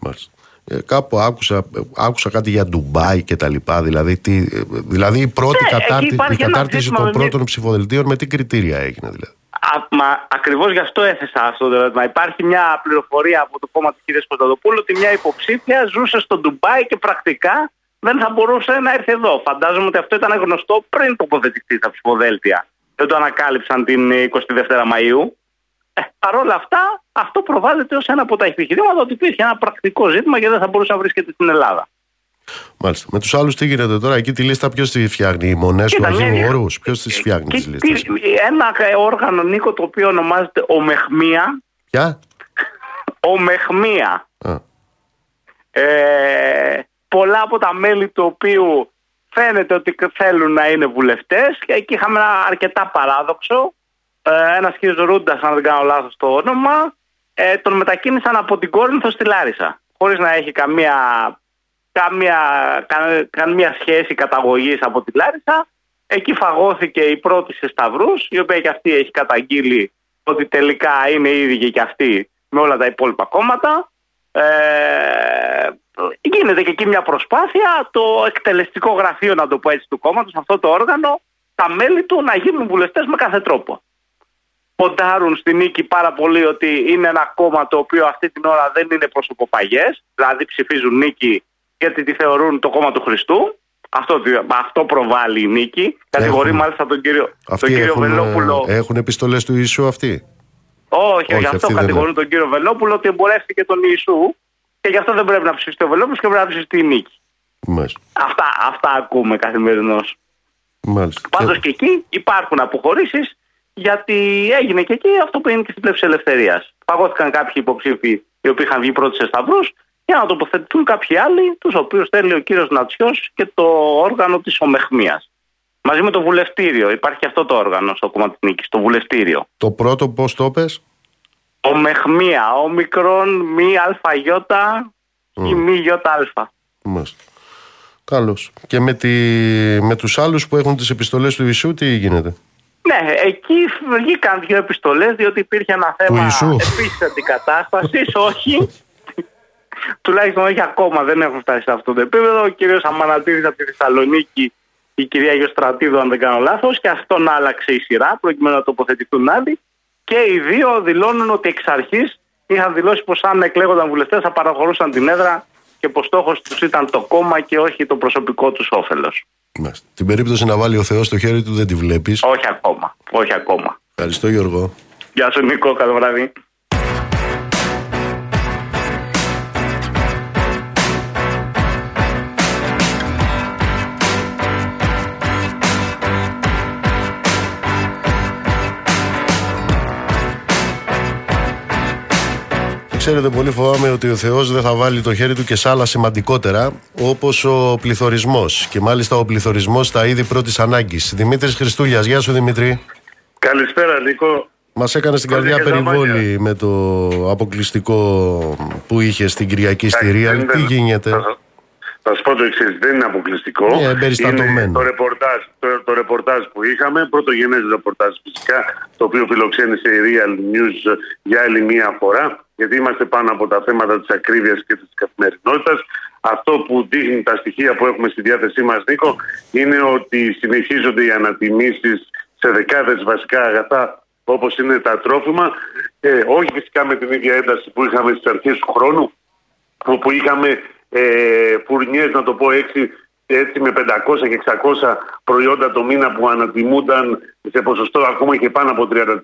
Μάλιστα. Ε, κάπου άκουσα, ε, άκουσα κάτι για Ντουμπάι και τα λοιπά. Δηλαδή, τι, ε, δηλαδή η πρώτη Ναι, εκεί κατάρτι, υπάρχει η ένα κατάρτιση ζήτημα των με μια- πρώτων ψηφοδελτίων με τι κριτήρια έγινε δηλαδή; Α, μα ακριβώς γι' αυτό έθεσα αυτό το ερώτημα. Υπάρχει μια πληροφορία από το κόμμα της κυρίας Κωνσταντοπούλου ότι μια υποψήφια ζούσε στο Ντουμπάι και πρακτικά δεν θα μπορούσε να έρθει εδώ. Φαντάζομαι ότι αυτό ήταν γνωστό πριν τοποθετηθεί στα ψηφοδέλτια. Δεν το ανακάλυψαν την 22η Μαου. Ε, Παρ' όλα αυτά, αυτό προβάλλεται ως ένα από τα επιχειρήματα ότι υπήρχε ένα πρακτικό ζήτημα και δεν θα μπορούσε να βρίσκεται στην Ελλάδα. Μάλιστα. Με τους άλλους τι γίνεται τώρα, εκεί τη λίστα ποιος τη φτιάχνει, οι μονές του Κοίτα, Αγίου ναι, Όρους, ποιος τη φτιάχνει Και τι λίστες; τι- ένα όργανο, Νίκο, το οποίο ονομάζεται Ομεχμία. Ποια; Ομεχμία. Α, Ε, πολλά από τα μέλη του οποίου φαίνεται ότι θέλουν να είναι βουλευτές και εκεί είχαμε ένα αρκετά παράδοξο. Ε, ένας κύριος Ρούντας, αν δεν κάνω λάθος το όνομα, ε, τον μετακίνησαν από την Κόρινθο στη Λάρισα. Χωρίς να έχει καμία, καμία, κα- καμία σχέση καταγωγής από τη Λάρισα. Εκεί φαγώθηκε η πρώτη σε Σταυρούς, η οποία και αυτή έχει καταγγείλει ότι τελικά είναι ίδια και αυτή με όλα τα υπόλοιπα κόμματα. Ε, γίνεται και εκεί μια προσπάθεια το εκτελεστικό γραφείο, να το πω έτσι, του κόμματος, αυτό το όργανο, τα μέλη του να γίνουν βουλευτές με κάθε τρόπο. Ποντάρουν στη νίκη πάρα πολύ ότι είναι ένα κόμμα το οποίο αυτή την ώρα δεν είναι προσωποπαγές, δηλαδή ψηφίζουν νίκη γιατί τη θεωρούν το κόμμα του Χριστού. Αυτό, αυτό προβάλλει η νίκη. Κατηγορεί Έχουν. μάλιστα τον κύριο, τον αυτοί κύριο έχουν, Βελόπουλο. ε, έχουν επιστολές του Ιησού αυτοί; Όχι, Όχι, γι' αυτό αυτοί δεν κατηγορούν τον κύριο Βελόπουλο ότι εμπορεύτηκε τον Ιησού και γι' αυτό δεν πρέπει να ψηφιστεί ο Βελόπουλος και πρέπει να ψηφιστεί η νίκη. Μάλιστα. Αυτά, αυτά ακούμε καθημερινώς. Μάλιστα. Πάντως Και- και εκεί υπάρχουν αποχωρήσεις γιατί έγινε και εκεί αυτό που είναι και στην πλεύση ελευθερίας. Παγώθηκαν κάποιοι υποψήφοι οι οποίοι είχαν βγει πρώτοι σε σταυρούς για να τοποθετηθούν κάποιοι άλλοι, τους οποίους θέλει ο κύριος Νατσιός και το όργανο της Ομεχμίας. Μαζί με το βουλευτήριο. Υπάρχει αυτό το όργανο στο κόμμα της νίκης, το βουλευτήριο. Το πρώτο πώς το πες; Ομεχμία, όμικρον, μη αλφαγιώτα ή μη γιώτα αλφα. Μάλιστα. Καλώς. Και με, τη, με τους άλλους που έχουν τις επιστολές του Ιησού, τι γίνεται; Ναι, εκεί βγήκαν δύο επιστολές, διότι υπήρχε ένα θέμα Ιησού. επίσης αντικατάστασης. όχι. Τουλάχιστον όχι ακόμα, δεν έχουν φτάσει σε αυτό το επίπεδο. Ο κύριος Αμανατίδης από τη Θεσσαλονίκη, η κυρία Γεωστρατίδου, αν δεν κάνω λάθος, και αυτόν άλλαξε η σειρά προκειμένου να τοποθετηθούν άλλοι. Και οι δύο δηλώνουν ότι εξ αρχής είχαν δηλώσει πως αν εκλέγονταν βουλευτές θα παραχωρούσαν την έδρα και πως στόχος τους ήταν το κόμμα και όχι το προσωπικό τους όφελος. Μάλιστα. Την περίπτωση να βάλει ο Θεός στο χέρι του δεν τη βλέπεις. Όχι ακόμα. Όχι ακόμα. Ευχαριστώ, Γιώργο. Γεια σου Νίκο, καλό βράδυ. Ξέρετε, πολύ φοβάμαι ότι ο Θεός δεν θα βάλει το χέρι του και σε άλλα σημαντικότερα, όπως ο πληθωρισμός. Και μάλιστα ο πληθωρισμός στα είδη πρώτης ανάγκης. Δημήτρης Χριστούλιας, γεια σου Δημήτρη. Καλησπέρα Νίκο. Μας έκανε στην καρδιά Κώδικες περιβόλη Δαμάνια. με το αποκλειστικό που είχε στην Κυριακή στη Εντάξει, Real. δεν- Τι δεν- γίνεται; Θα, θα σου πω το εξής: δεν είναι αποκλειστικό. Ε, εμπεριστατωμένο. Είναι το ρεπορτάζ, το, το ρεπορτάζ που είχαμε, πρωτογενές ρεπορτάζ φυσικά, το οποίο φιλοξένησε η Real News για άλλη μία φορά, γιατί είμαστε πάνω από τα θέματα της ακρίβειας και της καθημερινότητας. Αυτό που δείχνει τα στοιχεία που έχουμε στη διάθεσή μας, Νίκο, είναι ότι συνεχίζονται οι ανατιμήσεις σε δεκάδες βασικά αγαθά όπως είναι τα τρόφιμα. Ε, όχι φυσικά με την ίδια ένταση που είχαμε στις αρχές του χρόνου, όπου είχαμε ε, φουρνιές, να το πω έτσι, έτσι με 500 και 600 προϊόντα το μήνα που ανατιμούνταν σε ποσοστό ακόμα και πάνω από 30%.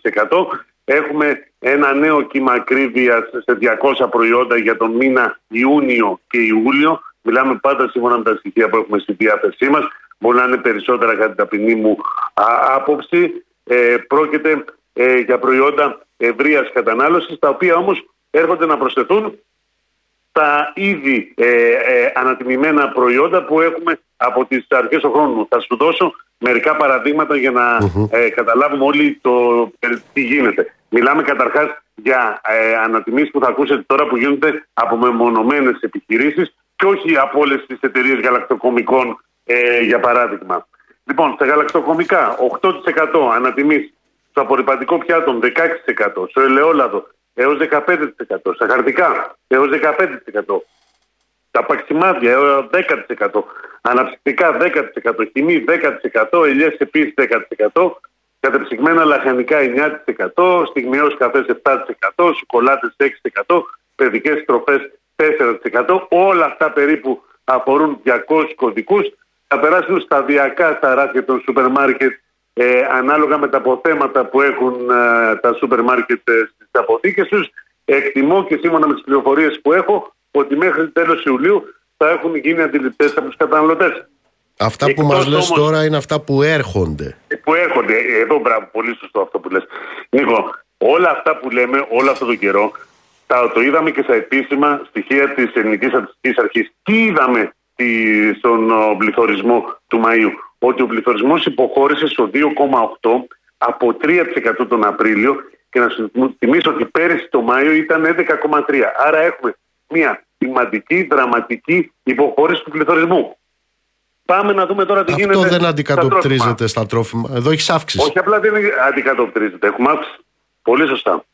Έχουμε ένα νέο κύμα ακρίβειας σε 200 προϊόντα για τον μήνα Ιούνιο και Ιούλιο. Μιλάμε πάντα σύμφωνα με τα στοιχεία που έχουμε στη διάθεσή μας. Μπορεί να είναι περισσότερα κατά την ταπεινή μου α, άποψη. Ε, πρόκειται ε, για προϊόντα ευρείας κατανάλωσης, τα οποία όμως έρχονται να προσθεθούν τα ήδη ε, ε, ανατιμημένα προϊόντα που έχουμε από τις αρχές του χρόνου. Θα σου δώσω μερικά παραδείγματα για να ε, καταλάβουμε όλοι το ε, τι γίνεται. Μιλάμε καταρχάς για ε, ανατιμήσεις που θα ακούσετε τώρα που γίνονται από μεμονωμένες επιχειρήσεις και όχι από όλες τις εταιρείες γαλακτοκομικών ε, για παράδειγμα. Λοιπόν, στα γαλακτοκομικά 8% ανατιμήσεις, στο απορριπαντικό πιάτο 16%, στο ελαιόλαδο έως 15%, στα χαρτικά έως 15%, τα παξιμάδια έως 10%, αναψυκτικά 10%, χυμή 10%, ελιές επίσης 10%, κατεψυγμένα λαχανικά 9%, στιγμιαίος καφές 7%, σοκολάτες 6%, παιδικές τροφές 4%, όλα αυτά περίπου αφορούν 200 κωδικούς, θα περάσουν σταδιακά στα ράφια των σούπερ μάρκετ ε, ανάλογα με τα αποθέματα που έχουν ε, τα σούπερ μάρκετ ε, στις αποθήκες τους. Εκτιμώ και σύμφωνα με τις πληροφορίες που έχω ότι μέχρι τέλος Ιουλίου θα έχουν γίνει αντιληπτές από τους καταναλωτές. Αυτά που Εκτός μας λες όμως- τώρα είναι αυτά που έρχονται. Που έρχονται, ε, εδώ μπράβο, πολύ σωστό αυτό που λες. Νίκο, όλα αυτά που λέμε όλο αυτό τον καιρό, τα, το είδαμε και στα επίσημα στοιχεία της Ελληνικής Στατιστικής Αρχής. Τι είδαμε στη- στον ο, πληθωρισμό του Μαΐου; Ότι ο πληθωρισμός υποχώρησε στο 2,8 από 3% τον Απρίλιο και να σου θυμίσω ότι πέρυσι το Μάιο ήταν 11,3. Άρα έχουμε μια σημαντική, δραματική υποχώρηση του πληθωρισμού. Πάμε να δούμε τώρα τι Αυτό γίνεται. δεν στα τρόφιμα. αντικατοπτρίζεται στα τρόφιμα. Εδώ έχεις αύξηση. Όχι απλά δεν αντικατοπτρίζεται. Έχουμε αύξηση. Πολύ σωστά.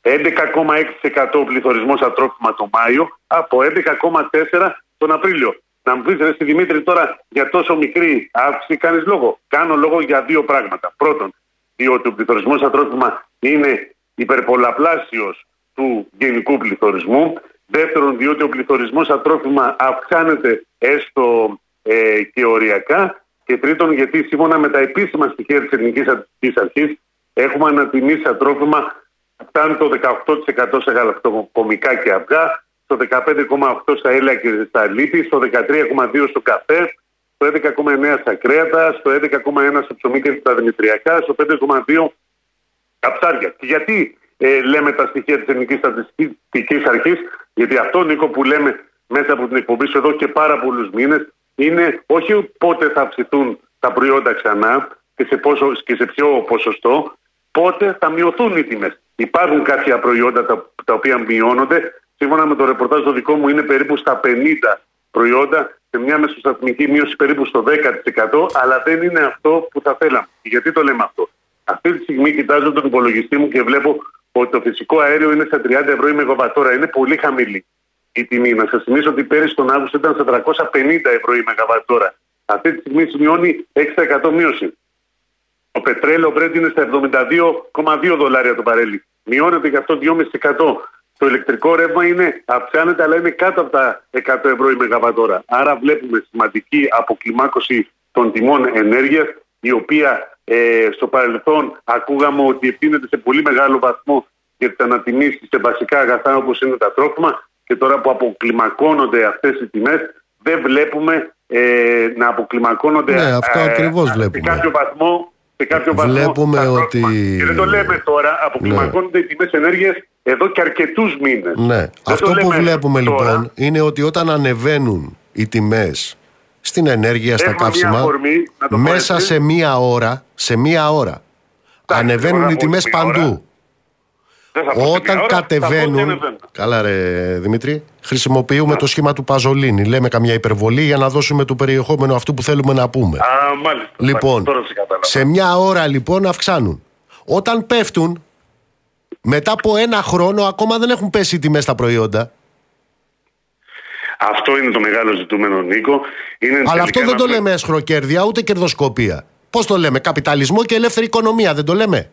11,6% ο πληθωρισμός στα τρόφιμα το Μάιο από 11,4% τον Απρίλιο. Να μου πεις ρε στη Δημήτρη τώρα για τόσο μικρή αύξηση κάνεις λόγο. Κάνω λόγο για δύο πράγματα. Πρώτον, διότι ο πληθωρισμός στα τρόφιμα είναι υπερπολαπλάσιος του γενικού πληθωρισμού. Δεύτερον, διότι ο πληθωρισμός στα τρόφιμα αυξάνεται έστω ε, και οριακά. Και τρίτον, γιατί σύμφωνα με τα επίσημα στοιχεία της Ελληνικής Στατιστικής Αρχής έχουμε ανατιμήσει στα τρόφιμα που φτάνει το 18% σε γαλακτοκομικά και αυγά, στο 15,8% στα έλαια και στα λίπη, στο 13,2% στο καφέ, στο 11,9% στα κρέατα, στο 11,1% στο ψωμί και στα δημητριακά, στο 5,2% τα ψάρια. Και γιατί ε, λέμε τα στοιχεία της Ελληνικής Στατιστικής Αρχής, γιατί αυτό Νίκο που λέμε μέσα από την εκπομπή σου εδώ και πάρα πολλούς μήνες, είναι όχι πότε θα αυξηθούν τα προϊόντα ξανά και σε, πόσο, και σε ποιο ποσοστό, πότε θα μειωθούν οι τιμές. Υπάρχουν κάποια προϊόντα τα, τα οποία μειώνονται. Σύμφωνα με το ρεπορτάζ το δικό μου είναι περίπου στα 50 προϊόντα σε μια μεσοσταθμική μείωση περίπου στο 10%, αλλά δεν είναι αυτό που θα θέλαμε. Και Γιατί το λέμε αυτό; Αυτή τη στιγμή κοιτάζω τον υπολογιστή μου και βλέπω ότι το φυσικό αέριο είναι στα 30 ευρώ η μεγαβατόρα. Είναι πολύ χαμηλή η τιμή. Να σας θυμίσω ότι πέρυσι τον Αύγουστο ήταν στα 350 ευρώ η μεγαβατόρα. Αυτή τη στιγμή σημειώνει 6% μείωση. Το πετρέλαιο Brent είναι στα 72,2 δολάρια το παρέλι. Μειώνεται γι' αυτό 2,5%. Το ηλεκτρικό ρεύμα είναι, αυξάνεται, αλλά είναι κάτω από τα 100 ευρώ η μεγαβατόρα. Άρα βλέπουμε σημαντική αποκλιμάκωση των τιμών ενέργειας, η οποία ε, στο παρελθόν ακούγαμε ότι ευθύνεται σε πολύ μεγάλο βαθμό για τις ανατιμήσεις σε βασικά αγαθά όπως είναι τα τρόφιμα και τώρα που αποκλιμακώνονται αυτές οι τιμές, δεν βλέπουμε ε, να αποκλιμακώνονται Ναι, αυτό ακριβώς σε βλέπουμε. κάποιο βαθμό. Σε κάποιο βαθμό Βλέπουμε τα ότι- τρόφιμα. Και δεν το λέμε τώρα, αποκλιμακώνονται οι τιμές ενέργειας εδώ και αρκετούς μήνες. Ναι. Αυτό που βλέπουμε λοιπόν είναι ότι όταν ανεβαίνουν οι τιμές στην ενέργεια, στα Έχουμε μια καύσιμα, αφορμή, να το πω μέσα έτσι. σε μία ώρα, σε μία ώρα, ανεβαίνουν ώρα, οι όχι τιμές μία ώρα. παντού. Δεν θα πω σε Όταν μια ώρα, θα πω ότι κατεβαίνουν. ανεβαίνουν. Καλά, ρε Δημήτρη. Χρησιμοποιούμε το σχήμα του Παζολίνη. Λέμε καμιά υπερβολή για να δώσουμε το περιεχόμενο αυτού που θέλουμε να πούμε. Α, μάλιστα. Λοιπόν, μάλιστα, τώρα σε κατάλαβα. σε μια ώρα λοιπόν αυξάνουν. Όταν πέφτουν, μετά από ένα χρόνο ακόμα δεν έχουν πέσει οι τιμές στα προϊόντα. Αυτό είναι το μεγάλο ζητούμενο, Νίκο. Είναι Αλλά αυτό τελικά δεν το να- λέμε εσχροκέρδια ούτε κερδοσκοπία. Πώς το λέμε, καπιταλισμό και ελεύθερη οικονομία, δεν το λέμε;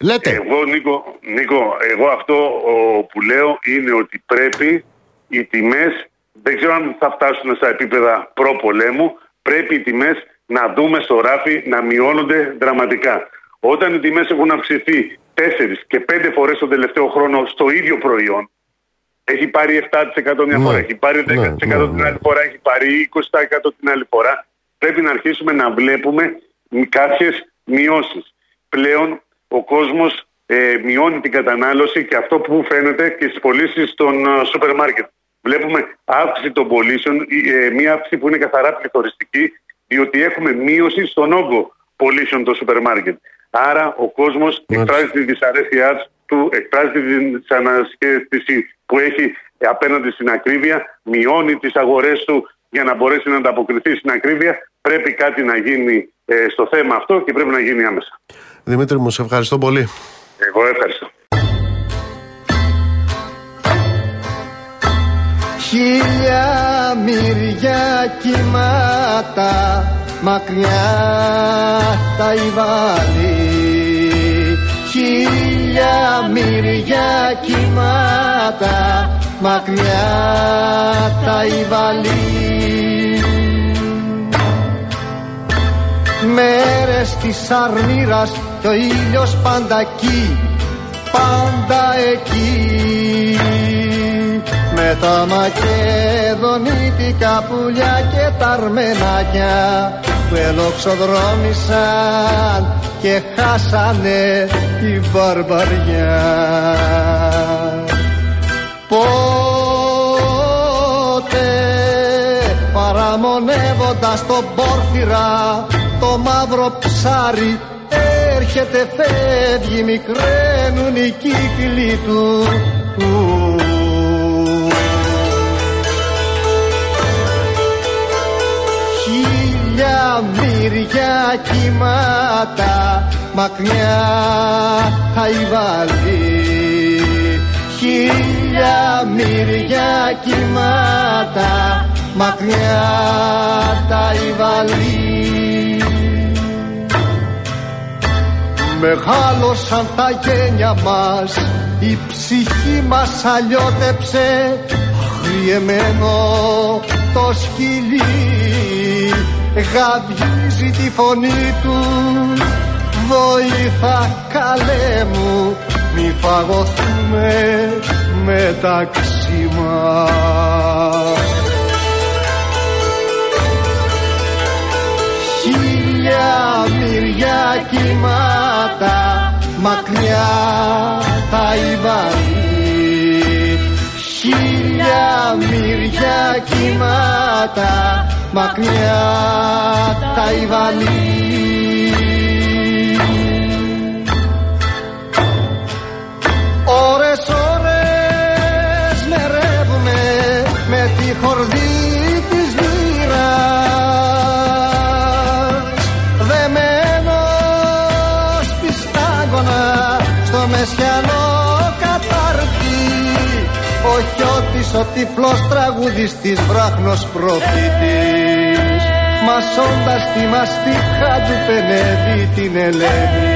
Λέτε. Εγώ, Νίκο, Νίκο, εγώ αυτό ο, που λέω είναι ότι πρέπει οι τιμές, δεν ξέρω αν θα φτάσουν στα επίπεδα προ-πολέμου, πρέπει οι τιμές να δούμε στο ράφι να μειώνονται δραματικά. Όταν οι τιμές έχουν αυξηθεί 4 και 5 φορές τον τελευταίο χρόνο στο ίδιο προϊόν, έχει πάρει 7% μια Ναι, φορά, έχει πάρει 10% ναι, ναι, την ναι. άλλη φορά, έχει πάρει 20% την άλλη φορά. Πρέπει να αρχίσουμε να βλέπουμε κάποιες μειώσεις. Πλέον ο κόσμος ε, μειώνει την κατανάλωση και αυτό που φαίνεται και στις πωλήσεις των ε, σούπερ μάρκετ. Βλέπουμε αύξηση των πωλήσεων, ε, μια αύξηση που είναι καθαρά πληθωριστική, διότι έχουμε μείωση στον όγκο πωλήσεων των σούπερ μάρκετ. Άρα ο κόσμος εκφράζει τη δυσαρέσκειά του, εκφράζει τη δυσανασχέστηση που έχει ε, απέναντι στην ακρίβεια, μειώνει τις αγορές του για να μπορέσει να ανταποκριθεί στην ακρίβεια. Πρέπει κάτι να γίνει ε, στο θέμα αυτό και πρέπει να γίνει άμεσα. Δημήτρη μου, σε ευχαριστώ πολύ. Εγώ ευχαριστώ. Χίλια μυριά κύματα μακριά τα υβάλλει Χίλια μυριά κύματα μακριά τα υβάλλει Μέρες της αρμύρας και ο ήλιος πάντα εκεί, πάντα εκεί. Με τα μακεδονίτικα πουλιά και τα αρμενάκια που ελοξοδρόμησαν και χάσανε την βαρβαριά. Πότε παραμονεύοντας τον πόρφυρα το μαύρο ψάρι έρχεται φεύγει μικραίνουν οι κύκλοι του μυριά κύματα μακριά θα βάλει. Χίλια μυριά κύματα μακριά τα βάλει. Μεγάλωσαν τα γένια μας η ψυχή μας αλλιώτεψε. Αγριεμένο το σκυλί γαβγίζει τη φωνή του. Βοήθα καλέ μου μη φαγωθούμε μεταξύ μας Χίλια μυριά κύματα μακριά τα υβαλεί Χίλια μυριά κύματα μακριά τα υβαλεί Ώρες ώρες μερεύουμε με τη χορδή ο τυφλός τραγουδιστής βράχνος προφήτης μασώντας τη μαστίχα του πενεύει την Ελένη.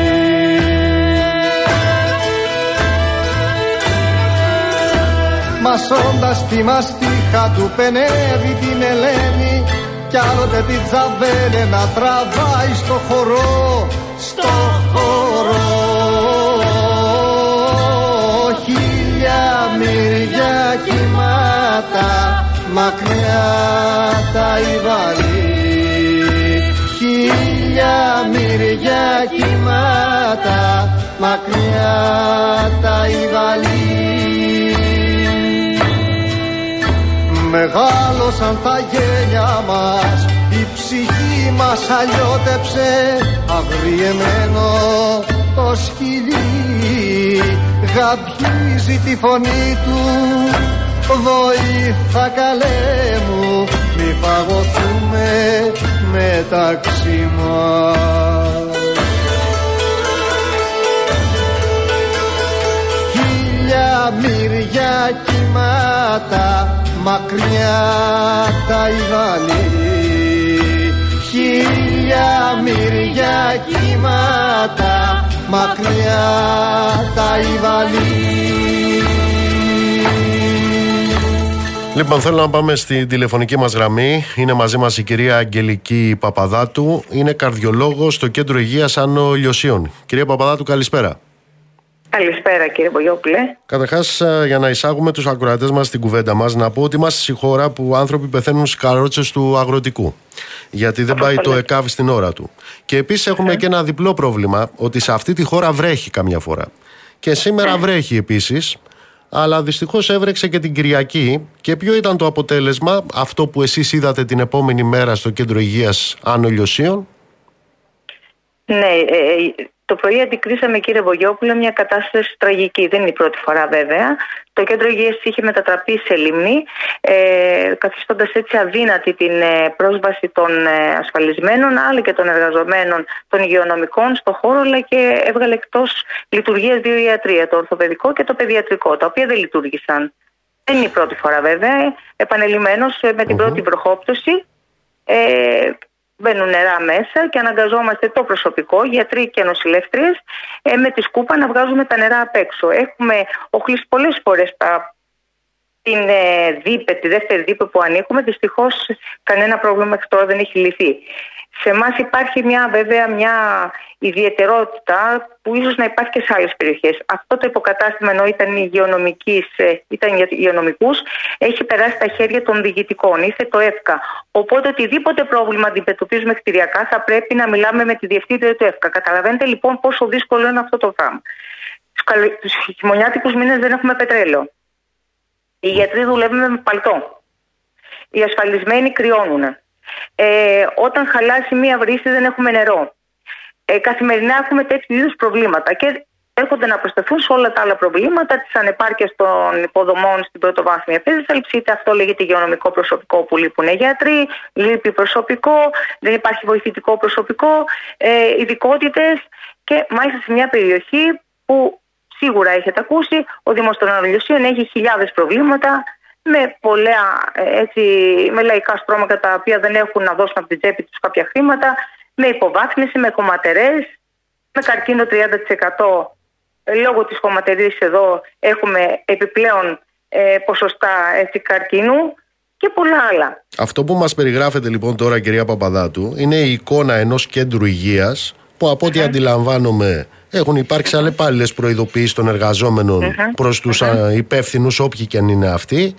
Μασώντας τη μαστίχα του πενεύει την Ελένη. Κι άλλοτε την τζαβέλε να τραβάει στο χορό στο χορό μυριά κοιμάτα μακριά τα υβαλή χίλια μυριά κοιμάτα μακριά τα υβαλή Μεγάλωσαν τα γένια μας Η ψυχή μας αλλιώτεψε. Αγριεμένο το σκυλί Γαβγίζει τη φωνή του. Βοήθα καλέ μου Μη φαγωθούμε μεταξύ μας Χίλια μυριά κοιμάτα μακριά τα υβαλή χίλια μυριά κύματα μακριά τα υβαλή Λοιπόν, θέλω να πάμε στην τηλεφωνική μας γραμμή. Είναι μαζί μας η κυρία Αγγελική Παπαδάτου. Είναι καρδιολόγος στο Κέντρο Υγείας Άνω Λιωσίων. Κυρία Παπαδάτου, καλησπέρα. Καλησπέρα κύριε Βογιόπουλε. Καταρχάς, για να εισάγουμε τους ακροατές μας στην κουβέντα μας, να πω ότι είμαστε στη χώρα που άνθρωποι πεθαίνουν στις καρότσες του αγροτικού. Γιατί δεν πάει το ΕΚΑΒ στην ώρα του. Και επίσης έχουμε και ένα διπλό πρόβλημα, ότι σε αυτή τη χώρα βρέχει καμιά φορά. Και σήμερα βρέχει επίσης, αλλά δυστυχώς έβρεξε και την Κυριακή. Και ποιο ήταν το αποτέλεσμα, αυτό που εσείς είδατε την επόμενη μέρα στο κέντρο υγείας Άνω Λιωσίων; Ναι, ε, το πρωί αντικρίσαμε, κύριε Βογιόπουλο, μια κατάσταση τραγική. Δεν είναι η πρώτη φορά, βέβαια. Το κέντρο υγείας είχε μετατραπεί σε λίμνη, ε, καθιστώντας έτσι αδύνατη την ε, πρόσβαση των ε, ασφαλισμένων, αλλά και των εργαζομένων των υγειονομικών στο χώρο, αλλά και έβγαλε εκτός λειτουργίας δύο ιατρία, το ορθοπαιδικό και το παιδιατρικό, τα οποία δεν λειτουργήσαν. Δεν είναι η πρώτη φορά, βέβαια. Επανελειμμένω ε, με την πρώτη βροχόπτωση. Ε, μπαίνουν νερά μέσα και αναγκαζόμαστε το προσωπικό, γιατροί και νοσηλεύτριες, ε, με τη σκούπα να βγάζουμε τα νερά απ' έξω. Έχουμε οχλήσει πολλές φορές την ε, δίπε, τη δεύτερη δίπε που ανήκουμε. Δυστυχώς κανένα πρόβλημα μέχρι τώρα δεν έχει λυθεί. Σε εμάς υπάρχει μια βέβαια μια ιδιαιτερότητα που ίσως να υπάρχει και σε άλλες περιοχές. Αυτό το υποκατάστημα ενώ ήταν υγειονομικής, ε, ήταν για υγειονομικούς, έχει περάσει στα χέρια των διοικητικών. Ήρθε το ΕΦΚΑ. Οπότε οτιδήποτε πρόβλημα αντιμετωπίζουμε κτηριακά θα πρέπει να μιλάμε με τη διευθύντρια του ΕΦΚΑ. Καταλαβαίνετε λοιπόν πόσο δύσκολο είναι αυτό το πράγμα. Στου χειμωνιάτικους μήνες δεν έχουμε πετρέλαιο. Οι γιατροί δουλεύουν με παλτό. Οι ασφαλισμένοι κρυώνουν. Ε, όταν χαλάσει μία βρύση δεν έχουμε νερό. Ε, καθημερινά έχουμε τέτοιου είδους προβλήματα και έρχονται να προσθεθούν σε όλα τα άλλα προβλήματα της ανεπάρκειας των υποδομών στην πρωτοβάθμια περίθαλψη. Είτε αυτό λέγεται υγειονομικό προσωπικό που λείπουν γιατροί, λείπει προσωπικό, δεν υπάρχει βοηθητικό προσωπικό, ε, ειδικότητες και μάλιστα σε μια περιοχή που σίγουρα έχετε ακούσει, ο Δήμος των Αναλυσίων έχει χιλιάδες προβλήματα με πολλά έτσι, με λαϊκά στρώματα τα οποία δεν έχουν να δώσουν από την τσέπη τους κάποια χρήματα, με υποβάθμιση, με κομματερές, με καρκίνο 30%. Λόγω της κομματερής εδώ έχουμε επιπλέον ε, ποσοστά έτσι, καρκίνου και πολλά άλλα. Αυτό που μας περιγράφεται λοιπόν τώρα κυρία Παπαδάτου είναι η εικόνα ενός κέντρου υγείας που από ό,τι αντιλαμβάνομαι έχουν υπάρξει αλλεπάλληλες προειδοποιήσεις των εργαζόμενων προς τους υπεύθυνους όποιοι και αν είναι αυτοί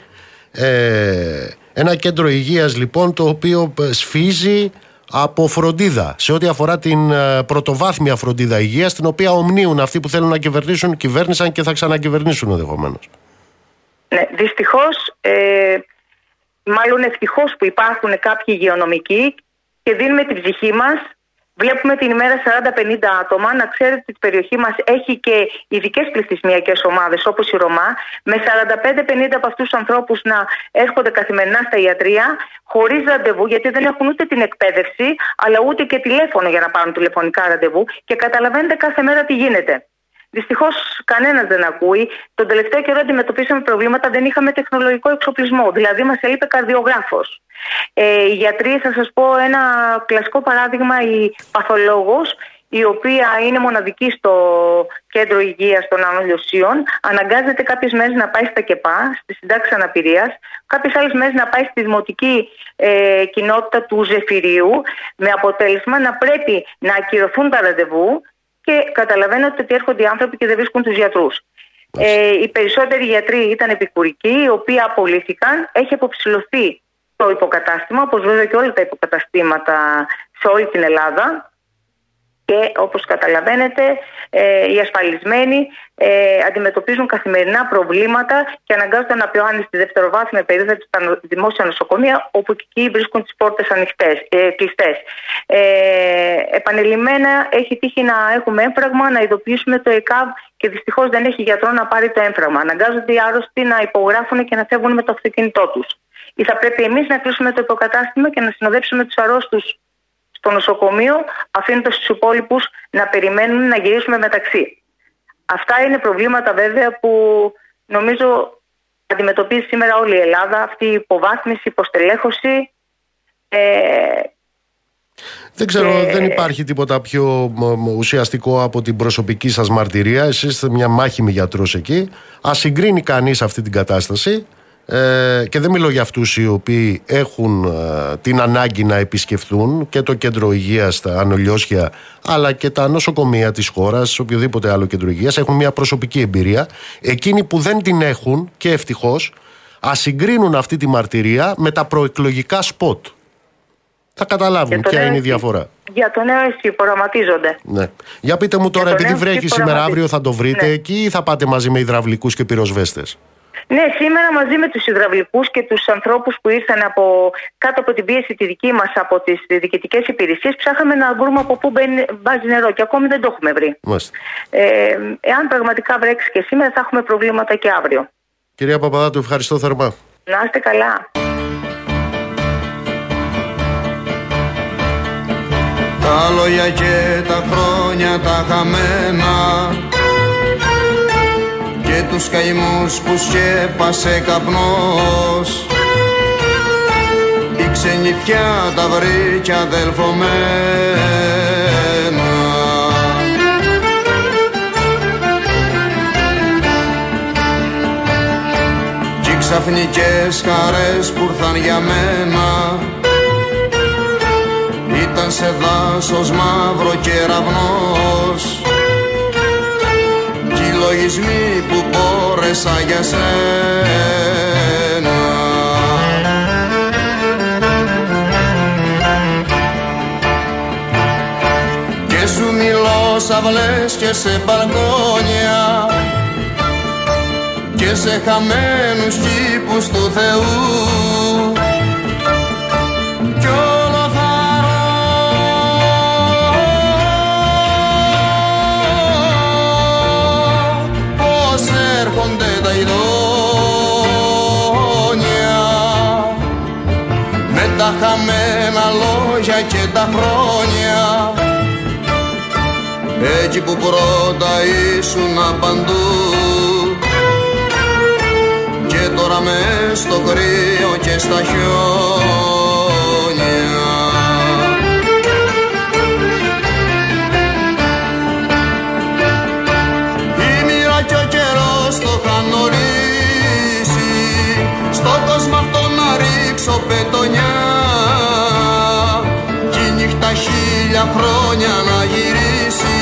ε, ένα κέντρο υγείας λοιπόν το οποίο σφίζει από φροντίδα σε ό,τι αφορά την ε, πρωτοβάθμια φροντίδα υγείας την οποία ομνίουν αυτοί που θέλουν να κυβερνήσουν, κυβέρνησαν και θα ξανακυβερνήσουν ενδεχομένως. Ναι, δυστυχώς, ε, μάλλον ευτυχώς που υπάρχουν κάποιοι υγειονομικοί και δίνουμε την ψυχή μας Βλέπουμε την ημέρα 40-50 άτομα. Να ξέρετε ότι η περιοχή μας έχει και ειδικές πληθυσμιακές ομάδες όπως η Ρωμά, με 45-50 από αυτούς τους ανθρώπους να έρχονται καθημερινά στα ιατρία, χωρίς ραντεβού, γιατί δεν έχουν ούτε την εκπαίδευση, αλλά ούτε και τηλέφωνο για να πάρουν τηλεφωνικά ραντεβού και καταλαβαίνετε κάθε μέρα τι γίνεται. Δυστυχώς κανένας δεν ακούει. Τον τελευταίο καιρό αντιμετωπίσαμε προβλήματα, δεν είχαμε τεχνολογικό εξοπλισμό. Δηλαδή, μας έλειπε καρδιογράφος. Ε, οι γιατροί, θα σας πω ένα κλασικό παράδειγμα, η παθολόγος, η οποία είναι μοναδική στο κέντρο υγείας των Ανολιοσίων, αναγκάζεται κάποιες μέρες να πάει στα ΚΕΠΑ, στη συντάξη αναπηρίας, κάποιες άλλες μέρες να πάει στη δημοτική ε, κοινότητα του Ζεφυρίου, με αποτέλεσμα να πρέπει να ακυρωθούν τα ραντεβού και καταλαβαίνετε ότι έρχονται οι άνθρωποι και δεν βρίσκουν τους γιατρούς. Ε, οι περισσότεροι γιατροί ήταν επικουρικοί, οι οποίοι απολύθηκαν. Έχει αποψηλωθεί το υποκατάστημα, όπως βέβαια και όλα τα υποκαταστήματα σε όλη την Ελλάδα και όπως καταλαβαίνετε ε, οι ασφαλισμένοι ε, αντιμετωπίζουν καθημερινά προβλήματα και αναγκάζονται να πιάνουν στη δευτεροβάθμια περίοδο στα δημόσια νοσοκομεία όπου και εκεί βρίσκουν τις πόρτες ανοιχτές, ε, κλειστές. Ε, επανειλημμένα έχει τύχει να έχουμε έμφραγμα, να ειδοποιήσουμε το ΕΚΑΒ και δυστυχώς δεν έχει γιατρό να πάρει το έμφραγμα. Αναγκάζονται οι άρρωστοι να υπογράφουν και να φεύγουν με το αυτοκίνητό τους. Ή θα πρέπει εμείς να κλείσουμε το υποκατάστημα και να συνοδέψουμε τους αρρώστους στο νοσοκομείο, αφήνοντας τους υπόλοιπους να περιμένουν να γυρίσουμε μεταξύ. Αυτά είναι προβλήματα βέβαια που νομίζω αντιμετωπίζει σήμερα όλη η Ελλάδα, αυτή η υποβάθμιση, η υποστελέχωση. Ε, δεν ξέρω, δεν υπάρχει τίποτα πιο ουσιαστικό από την προσωπική σας μαρτυρία. Εσείς είστε μια μάχημη γιατρός εκεί. Ας συγκρίνει κανείς αυτή την κατάσταση ε, και δεν μιλώ για αυτούς οι οποίοι έχουν ε, την ανάγκη να επισκεφθούν και το κέντρο υγείας στα Ανολιώσια αλλά και τα νοσοκομεία της χώρας, οποιοδήποτε άλλο κέντρο υγείας έχουν μια προσωπική εμπειρία εκείνοι που δεν την έχουν και ευτυχώς ας συγκρίνουν αυτή τη μαρτυρία με τα προεκλογικά σποτ θα καταλάβουν ποια είναι η διαφορά. Για το νέο εσύ προγραμματίζονται. Ναι. Για πείτε μου τώρα, επειδή βρέχει σήμερα, αύριο θα το βρείτε ναι. εκεί ή θα πάτε μαζί με υδραυλικούς και πυροσβέστες; Ναι, σήμερα μαζί με τους υδραυλικούς και τους ανθρώπους που ήρθαν από, κάτω από την πίεση τη δική μας από τις διοικητικές υπηρεσίες ψάχαμε να βρούμε από πού βάζει νερό και ακόμη δεν το έχουμε βρει. Ε, εάν πραγματικά βρέξει και σήμερα θα έχουμε προβλήματα και αύριο. Κυρία Παπαδάτου, ευχαριστώ θερμά. Να είστε καλά. Τα λόγια και τα χρόνια τα χαμένα και τους καημούς που σκέπασε καπνός. Η ξενιτιά τα βρήκε αδελφομένα κι οι ξαφνικές χαρές που ήρθαν για μένα ήταν σε δάσος μαύρο κεραυνός λογισμοί που μπόρεσα για σένα. Και σου μιλώ σαυλές και σε μπαλκόνια και σε χαμένους κήπους του Θεού τα χαμένα λόγια και τα χρόνια. Εκεί που πρώτα ήσουν παντού και τώρα μες στο κρύο και στα χιόνια χίλια χρόνια να γυρίσει.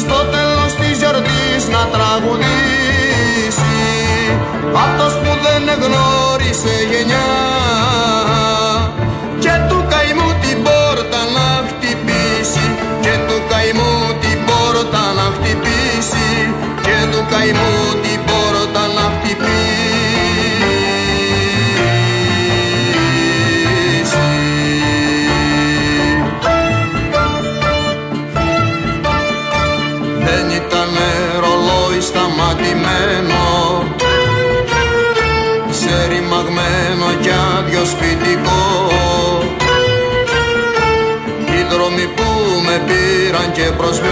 Στο τέλος της γιορτής να τραγουδήσει. Αυτός που δεν γνώρισε γενιά. Και του καημού την πόρτα να χτυπήσει. Και του καημού την πόρτα να χτυπήσει. Και του καημού την πόρτα που με πήραν και προσμένουν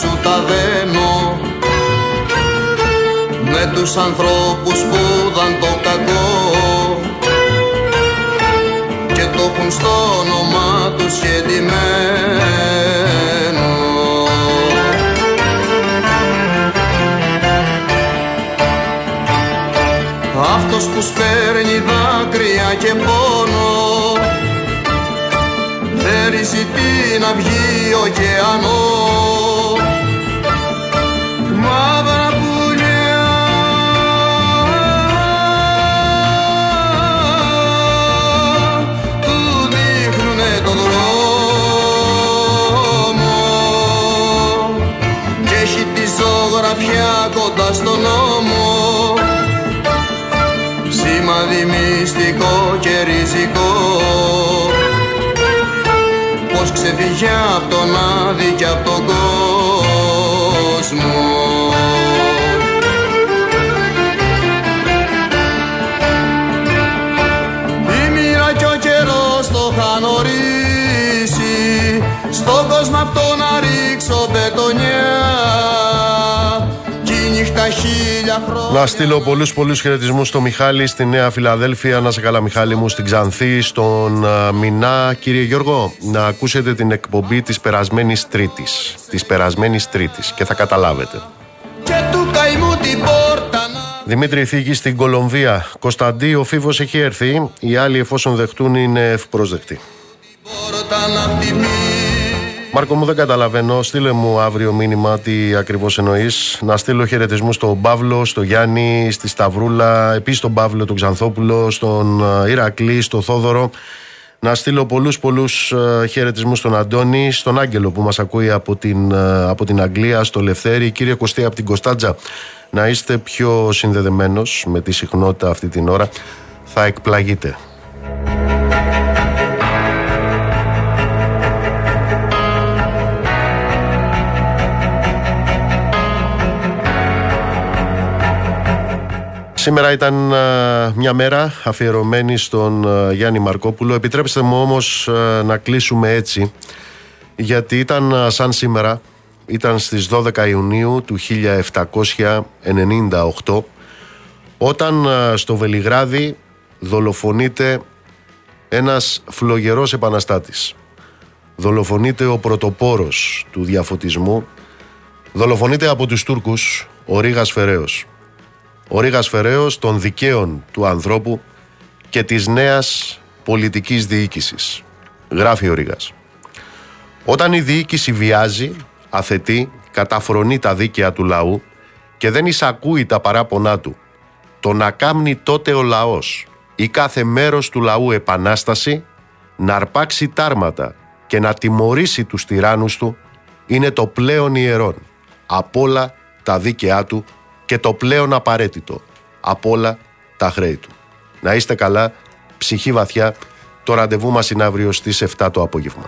σου τα δένω. Με τους ανθρώπους που δαν το κακό. Και το έχουν στο όνομα τους σχετημένο Αυτός που σπέρνει δάκρυα και πόνο θέλει την αυγή ωκεανός. μαύρα απ' τον άδει και απ' τον κόσμο Να στείλω πολλούς πολλούς χαιρετισμούς στο Μιχάλη στη Νέα Φιλαδέλφια. Να σε καλά Μιχάλη μου στην Ξανθή Στον α, Μινά. Κύριε Γιώργο να ακούσετε την εκπομπή της περασμένης Τρίτης. Της περασμένης Τρίτης και θα καταλάβετε. Και του καημού την πόρτα να Δημήτρη Θήκη στην Κολομβία. Κωνσταντί ο Φίβος έχει έρθει. Οι άλλοι εφόσον δεχτούν είναι ευπρόσδεκτοι. Πόρτα να χτυπήσει Μάρκο μου δεν καταλαβαίνω. Στείλε μου αύριο μήνυμα τι ακριβώς εννοείς. Να στείλω χαιρετισμού στον Παύλο, στον Γιάννη, στη Σταυρούλα, επίσης στον Παύλο τον Ξανθόπουλο, στον ε, Ηρακλή, στον Θόδωρο. Να στείλω πολλούς πολλούς ε, χαιρετισμούς στον Αντώνη, στον Άγγελο που μας ακούει από την, ε, από την Αγγλία, στο Λευθέρη. Κύριε Κωστή από την Κωνσταντζα, να είστε πιο συνδεδεμένος με τη συχνότητα αυτή την ώρα. Θα εκπλαγείτε. Σήμερα ήταν α, μια μέρα αφιερωμένη στον α, Γιάννη Μαρκόπουλο. Επιτρέψτε μου όμως α, να κλείσουμε έτσι, γιατί ήταν α, σαν σήμερα, ήταν στις 12 Ιουνίου του 1798, όταν α, στο Βελιγράδι δολοφονείται ένας φλογερός επαναστάτης. Δολοφονείται ο πρωτοπόρος του διαφωτισμού, δολοφονείται από τους Τούρκους ο Ρήγας Φεραίος ο Ρήγας Φεραίος των δικαίων του ανθρώπου και της νέας πολιτικής διοίκησης. Γράφει ο Ρήγας. Όταν η διοίκηση βιάζει, αθετεί, καταφρονεί τα δίκαια του λαού και δεν εισακούει τα παράπονά του, το να κάμνει τότε ο λαός ή κάθε μέρος του λαού επανάσταση, να αρπάξει τάρματα και να τιμωρήσει τους τυράννους του, είναι το πλέον ιερόν από όλα τα δίκαιά του και το πλέον απαραίτητο από όλα τα χρέη του. Να είστε καλά, ψυχή βαθιά, το ραντεβού μας είναι αύριο στις 7 το απόγευμα.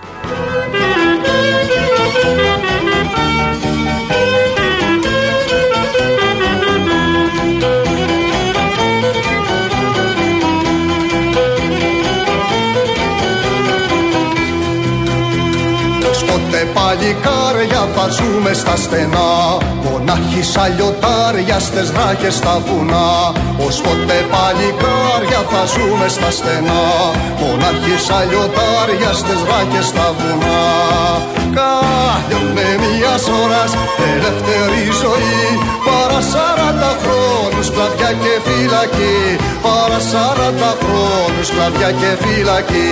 Σκότε παλικάρια θα ζούμε στα στενά. Μονάχοι σαν λιωτάρια στες δράκες στα βουνά. Ως πότε παλικάρια θα ζούμε στα στενά. Μονάχοι σαν λιωτάρια στες δράκες στα βουνά. Κάλιονε μιας ώρας ελεύθερη ζωή. Παρά σαράντα χρόνους κλαδιά και φυλακή. Παρά σαράντα χρόνους κλαδιά και φυλακή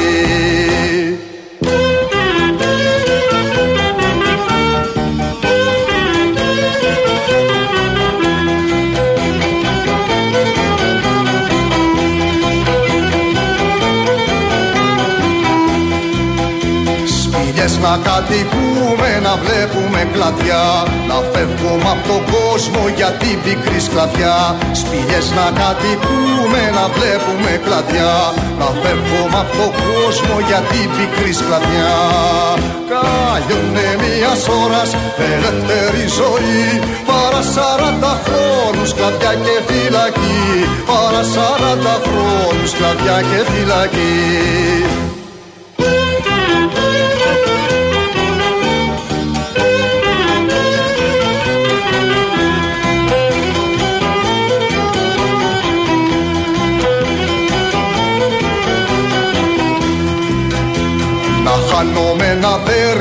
να κατοικούμε, να βλέπουμε κλαδιά Να φεύγουμε από τον κόσμο για την πικρή σκλαβιά Σπηλιές να κατοικούμε, να βλέπουμε κλαδιά Να φεύγουμε από τον κόσμο για την πικρή σκλαβιά Κάλιονε μιας ώρας ελεύθερη ζωή Παρά σαράντα χρόνους κλαδιά και φυλακή. Παρά σαράντα χρόνους κλαδιά και φυλακή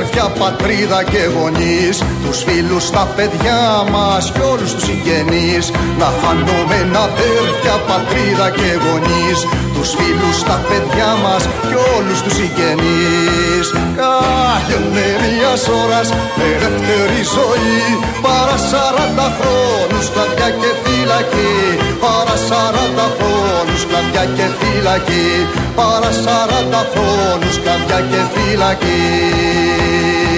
αδέρφια, πατρίδα και γονείς Τους φίλους, τα παιδιά μας και όλους τους συγγενείς. Να φανόμενα αδέρφια, πατρίδα και γονείς Τους φίλους, τα παιδιά μας και όλους τους συγγενείς. Κάγαινε μιας ώρας ελεύθερη ζωή Παρά σαράντα χρόνους κλαδιά και φυλακή. Παρά σαράντα χρόνους κλαδιά και φυλακή. Παρά σαράντα χρόνους κλαδιά και φυλακή